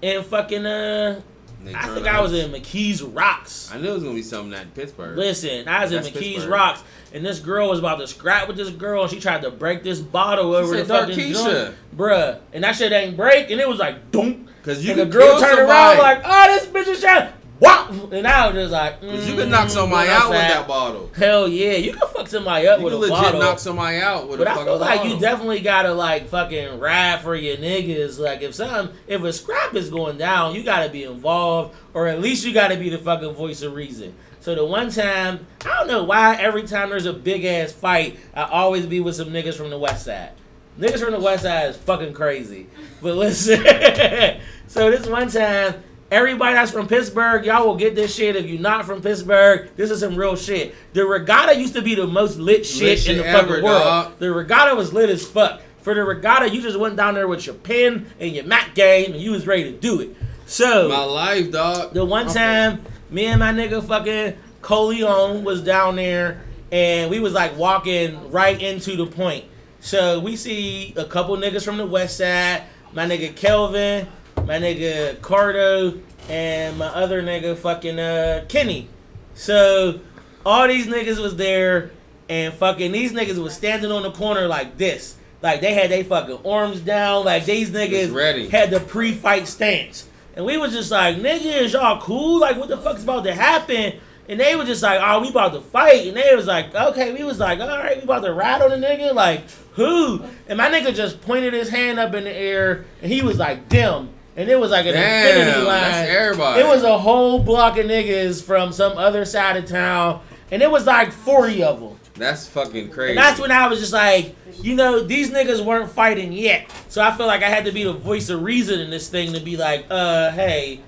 in fucking uh Nick I think I was in McKees Rocks. I knew it was gonna be something at Pittsburgh. Listen, I was in McKee's Pittsburgh. Rocks, and this girl was about to scrap with this girl, and she tried to break this bottle over the said fucking Darkeisha. joint, bruh. And that shit ain't break, and it was like, doom. Cause you and the could girl turned around like, oh, this bitch is shot. Wow! And I was just like, Cause you could knock mm, somebody out with that bottle. Hell yeah, you can fuck somebody up with a bottle. You with could a legit bottle. knock somebody out with But a I fucking feel like bottle. you definitely gotta like fucking ride for your niggas. Like if something, if a scrap is going down, you gotta be involved, or at least you gotta be the fucking voice of reason. So the one time, I don't know why every time there's a big ass fight, I always be with some niggas from the west side. Niggas from the west side is fucking crazy. But listen, so this one time, everybody that's from Pittsburgh, y'all will get this shit. If you're not from Pittsburgh, this is some real shit. The regatta used to be the most lit shit shit in the ever, fucking world. dog. The regatta was lit as fuck. For the regatta, you just went down there with your pen and your Mac game, and you was ready to do it. So My life, dog. the one time, me and my nigga fucking Coleon was down there, and we was like walking right into the point. So we see a couple niggas from the west side, my nigga Kelvin, my nigga Cardo, and my other nigga fucking uh Kenny. So all these niggas was there, and fucking these niggas was standing on the corner like this. Like they had they fucking arms down, like these niggas ready. had the pre-fight stance. And we was just like, nigga, is y'all cool? Like, what the fuck's about to happen? And they were just like, oh, we about to fight. And they was like, okay. We was like, all right, we about to ride on the nigga. Like, who? And my nigga just pointed his hand up in the air, and he was like, them. And it was like an infinity line. that's everybody. It was a whole block of niggas from some other side of town, and it was like 40 of them. That's fucking crazy. And that's when I was just like, you know, these niggas weren't fighting yet. So I feel like I had to be the voice of reason in this thing to be like, uh, hey,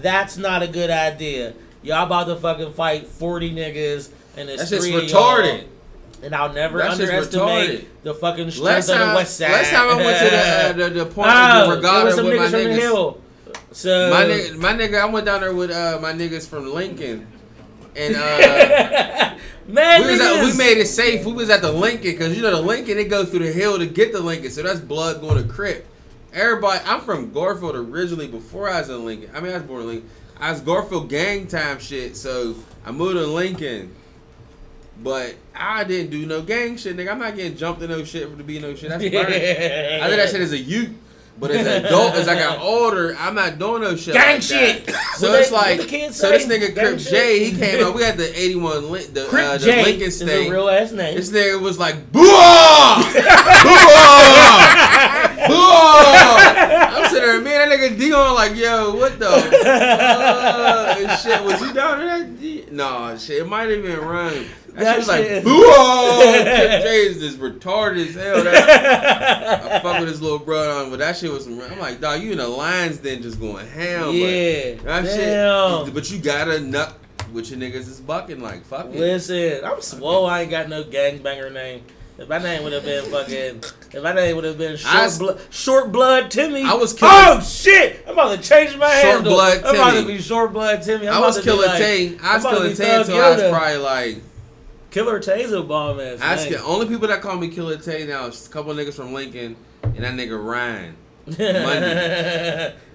that's not a good idea. Y'all about to fucking fight 40 niggas and it's That's just three of y'all. retarded. And I'll never That's underestimate the fucking Last strength of the time, west side. last time I went to the uh, the, the point oh, of the regatta with my niggas from the niggas. hill. So My nigga, my nigga, I went down there with uh, my niggas from Lincoln, and uh, man, we was at, we made it safe. We was at the Lincoln because you know the Lincoln it goes through the hill to get to Lincoln, so that's blood going to Crip. Everybody, I'm from Garfield originally. Before I was in Lincoln, I mean I was born in Lincoln. I was Garfield gang time shit, so I moved to Lincoln. But I didn't do no gang shit, nigga. I'm not getting jumped in no shit for to be no shit. That's. I did that shit as a youth. But as an adult, as I got older, I'm not doing no shit. Gang like shit. So it's they- like, so this nigga Crip? J, he came out. We had the 81 Lin- the, uh, the Lincoln state. real ass name. This nigga was like, boo boo boo Oh! I'm sitting there, man, that nigga Dion like, yo, what the fuck? and shit, was you down there? That D? No, shit, it might have been run. That, That shit was like, boo Crip J is just retarded as hell. That, I fuck with his little brother on, but that shit was some. I'm like, dog, you in the lines then just going ham. Yeah, But that damn. shit. But you gotta nut with your niggas is bucking like fuck it. Listen, I'm swole. I ain't got no gangbanger name. If my name would have been fucking, if my name would have been short, blood, short blood Timmy. I was killing- Oh shit! I'm about to change my Short handle. blood I'm about to be short blood Timmy. I'm I was killing like- Tay. I was killing Tay until I was probably like. Killer Tay's a bomb ass. I name. just, only people that call me Killer Tay now is a couple niggas from Lincoln and that nigga Ryan.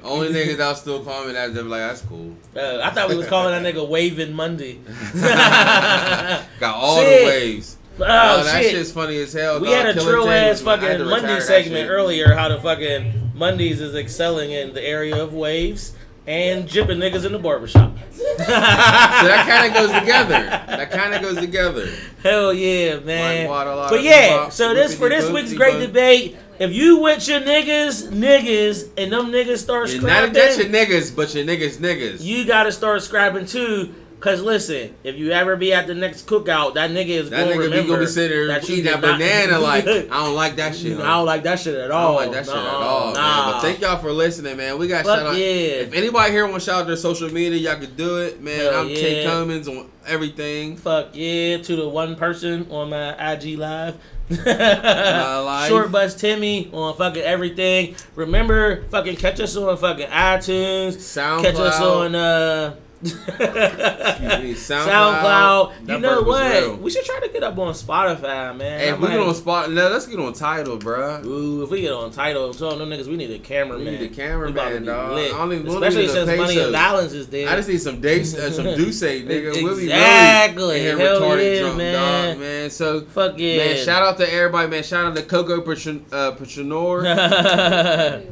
Only niggas that still call me that, they're like, that's cool. Uh, I thought we was calling that nigga Waving Monday. Got all Shit. the waves. Oh, Oh, that shit. shit's funny as hell. We dog. had a Killer trill ass was my- I had fucking Monday segment earlier. How the fucking Mondays is excelling in the area of waves and jipping niggas in the barbershop. So that kind of goes together. That kind of goes together. Hell yeah, man. Like water, But yeah, bop, so this for this whippity week's boopty great boop. debate. If you with your niggas, niggas, and them niggas start You're not scrapping, just your niggas, but your niggas niggas. you gotta start scrapping too. Cause listen, if you ever be at the next cookout, that nigga is that gonna nigga be remember gonna be sitting there that eating that not- banana like, I don't like that shit. I don't like that shit at all. I don't like that shit at all, man. Nah. But thank y'all for listening, man. We got Fuck shout out. yeah. If anybody here want to shout out their social media, y'all can do it, man. Hell I'm Tay yeah. Cummins on everything. Fuck yeah to the one person on my IG live. Short Bus Timmy on fucking everything. Remember, fucking catch us on fucking iTunes. SoundCloud. Catch us on uh me, SoundCloud. SoundCloud. You know what? real. We should try to get up on Spotify, man. Hey, if we might- get on spot, no, let's get on Tidal, bruh. Ooh, if we get on Tidal, tell them niggas we need a cameraman. We need a cameraman, We about to be dog. lit. I don't even- Especially need no since Money and pesos. Violence is dead. I just need some dates, uh, some Duce, nigga. We'll be Exactly. really here Hell retarded yeah, drunk, man. dog, man. So, Fuck yeah. man, shout out to everybody, man. Shout out to Coco Patron- uh, Patronor.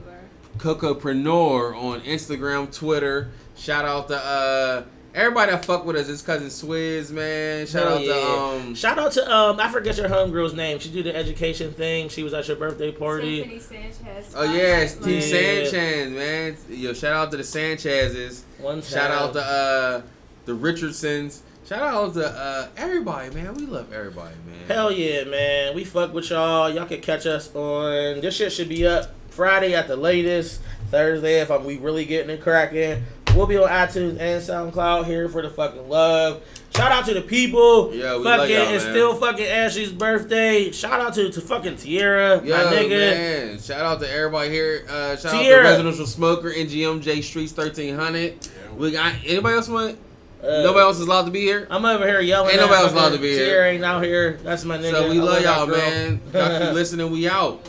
Cocopreneur on Instagram, Twitter. Shout out to uh everybody that fuck with us. It's cousin Swizz, man. Shout Hell out yeah. to um Shout out to um I forget your homegirl's name. She do the education thing. She was at your birthday party. Tiffany Sanchez. Oh yes, T Yeah. Sanchez, man. Yo, shout out to the Sanchez's. One time. Shout out to uh the Richardsons. Shout out to uh everybody, man. We love everybody, man. Hell yeah, man. We fuck with y'all. Y'all can catch us on this shit should be up Friday at the latest. Thursday if I'm we really getting it cracking. We'll be on iTunes and SoundCloud here for the fucking love. Shout out to the people. Yeah, we love fucking it's still fucking Ashley's birthday. Shout out to, to fucking Tierra, Yo, my nigga. man. Shout out to everybody here. Uh, shout Tierra. out to Residential Smoker, NGMJ Streets 1300. We got anybody else want? Uh, nobody else is allowed to be here. I'm over here yelling. Ain't nobody else allowed to be here. Tierra ain't out here. That's my nigga. So we I love y'all, man. Y'all keep listening. We out.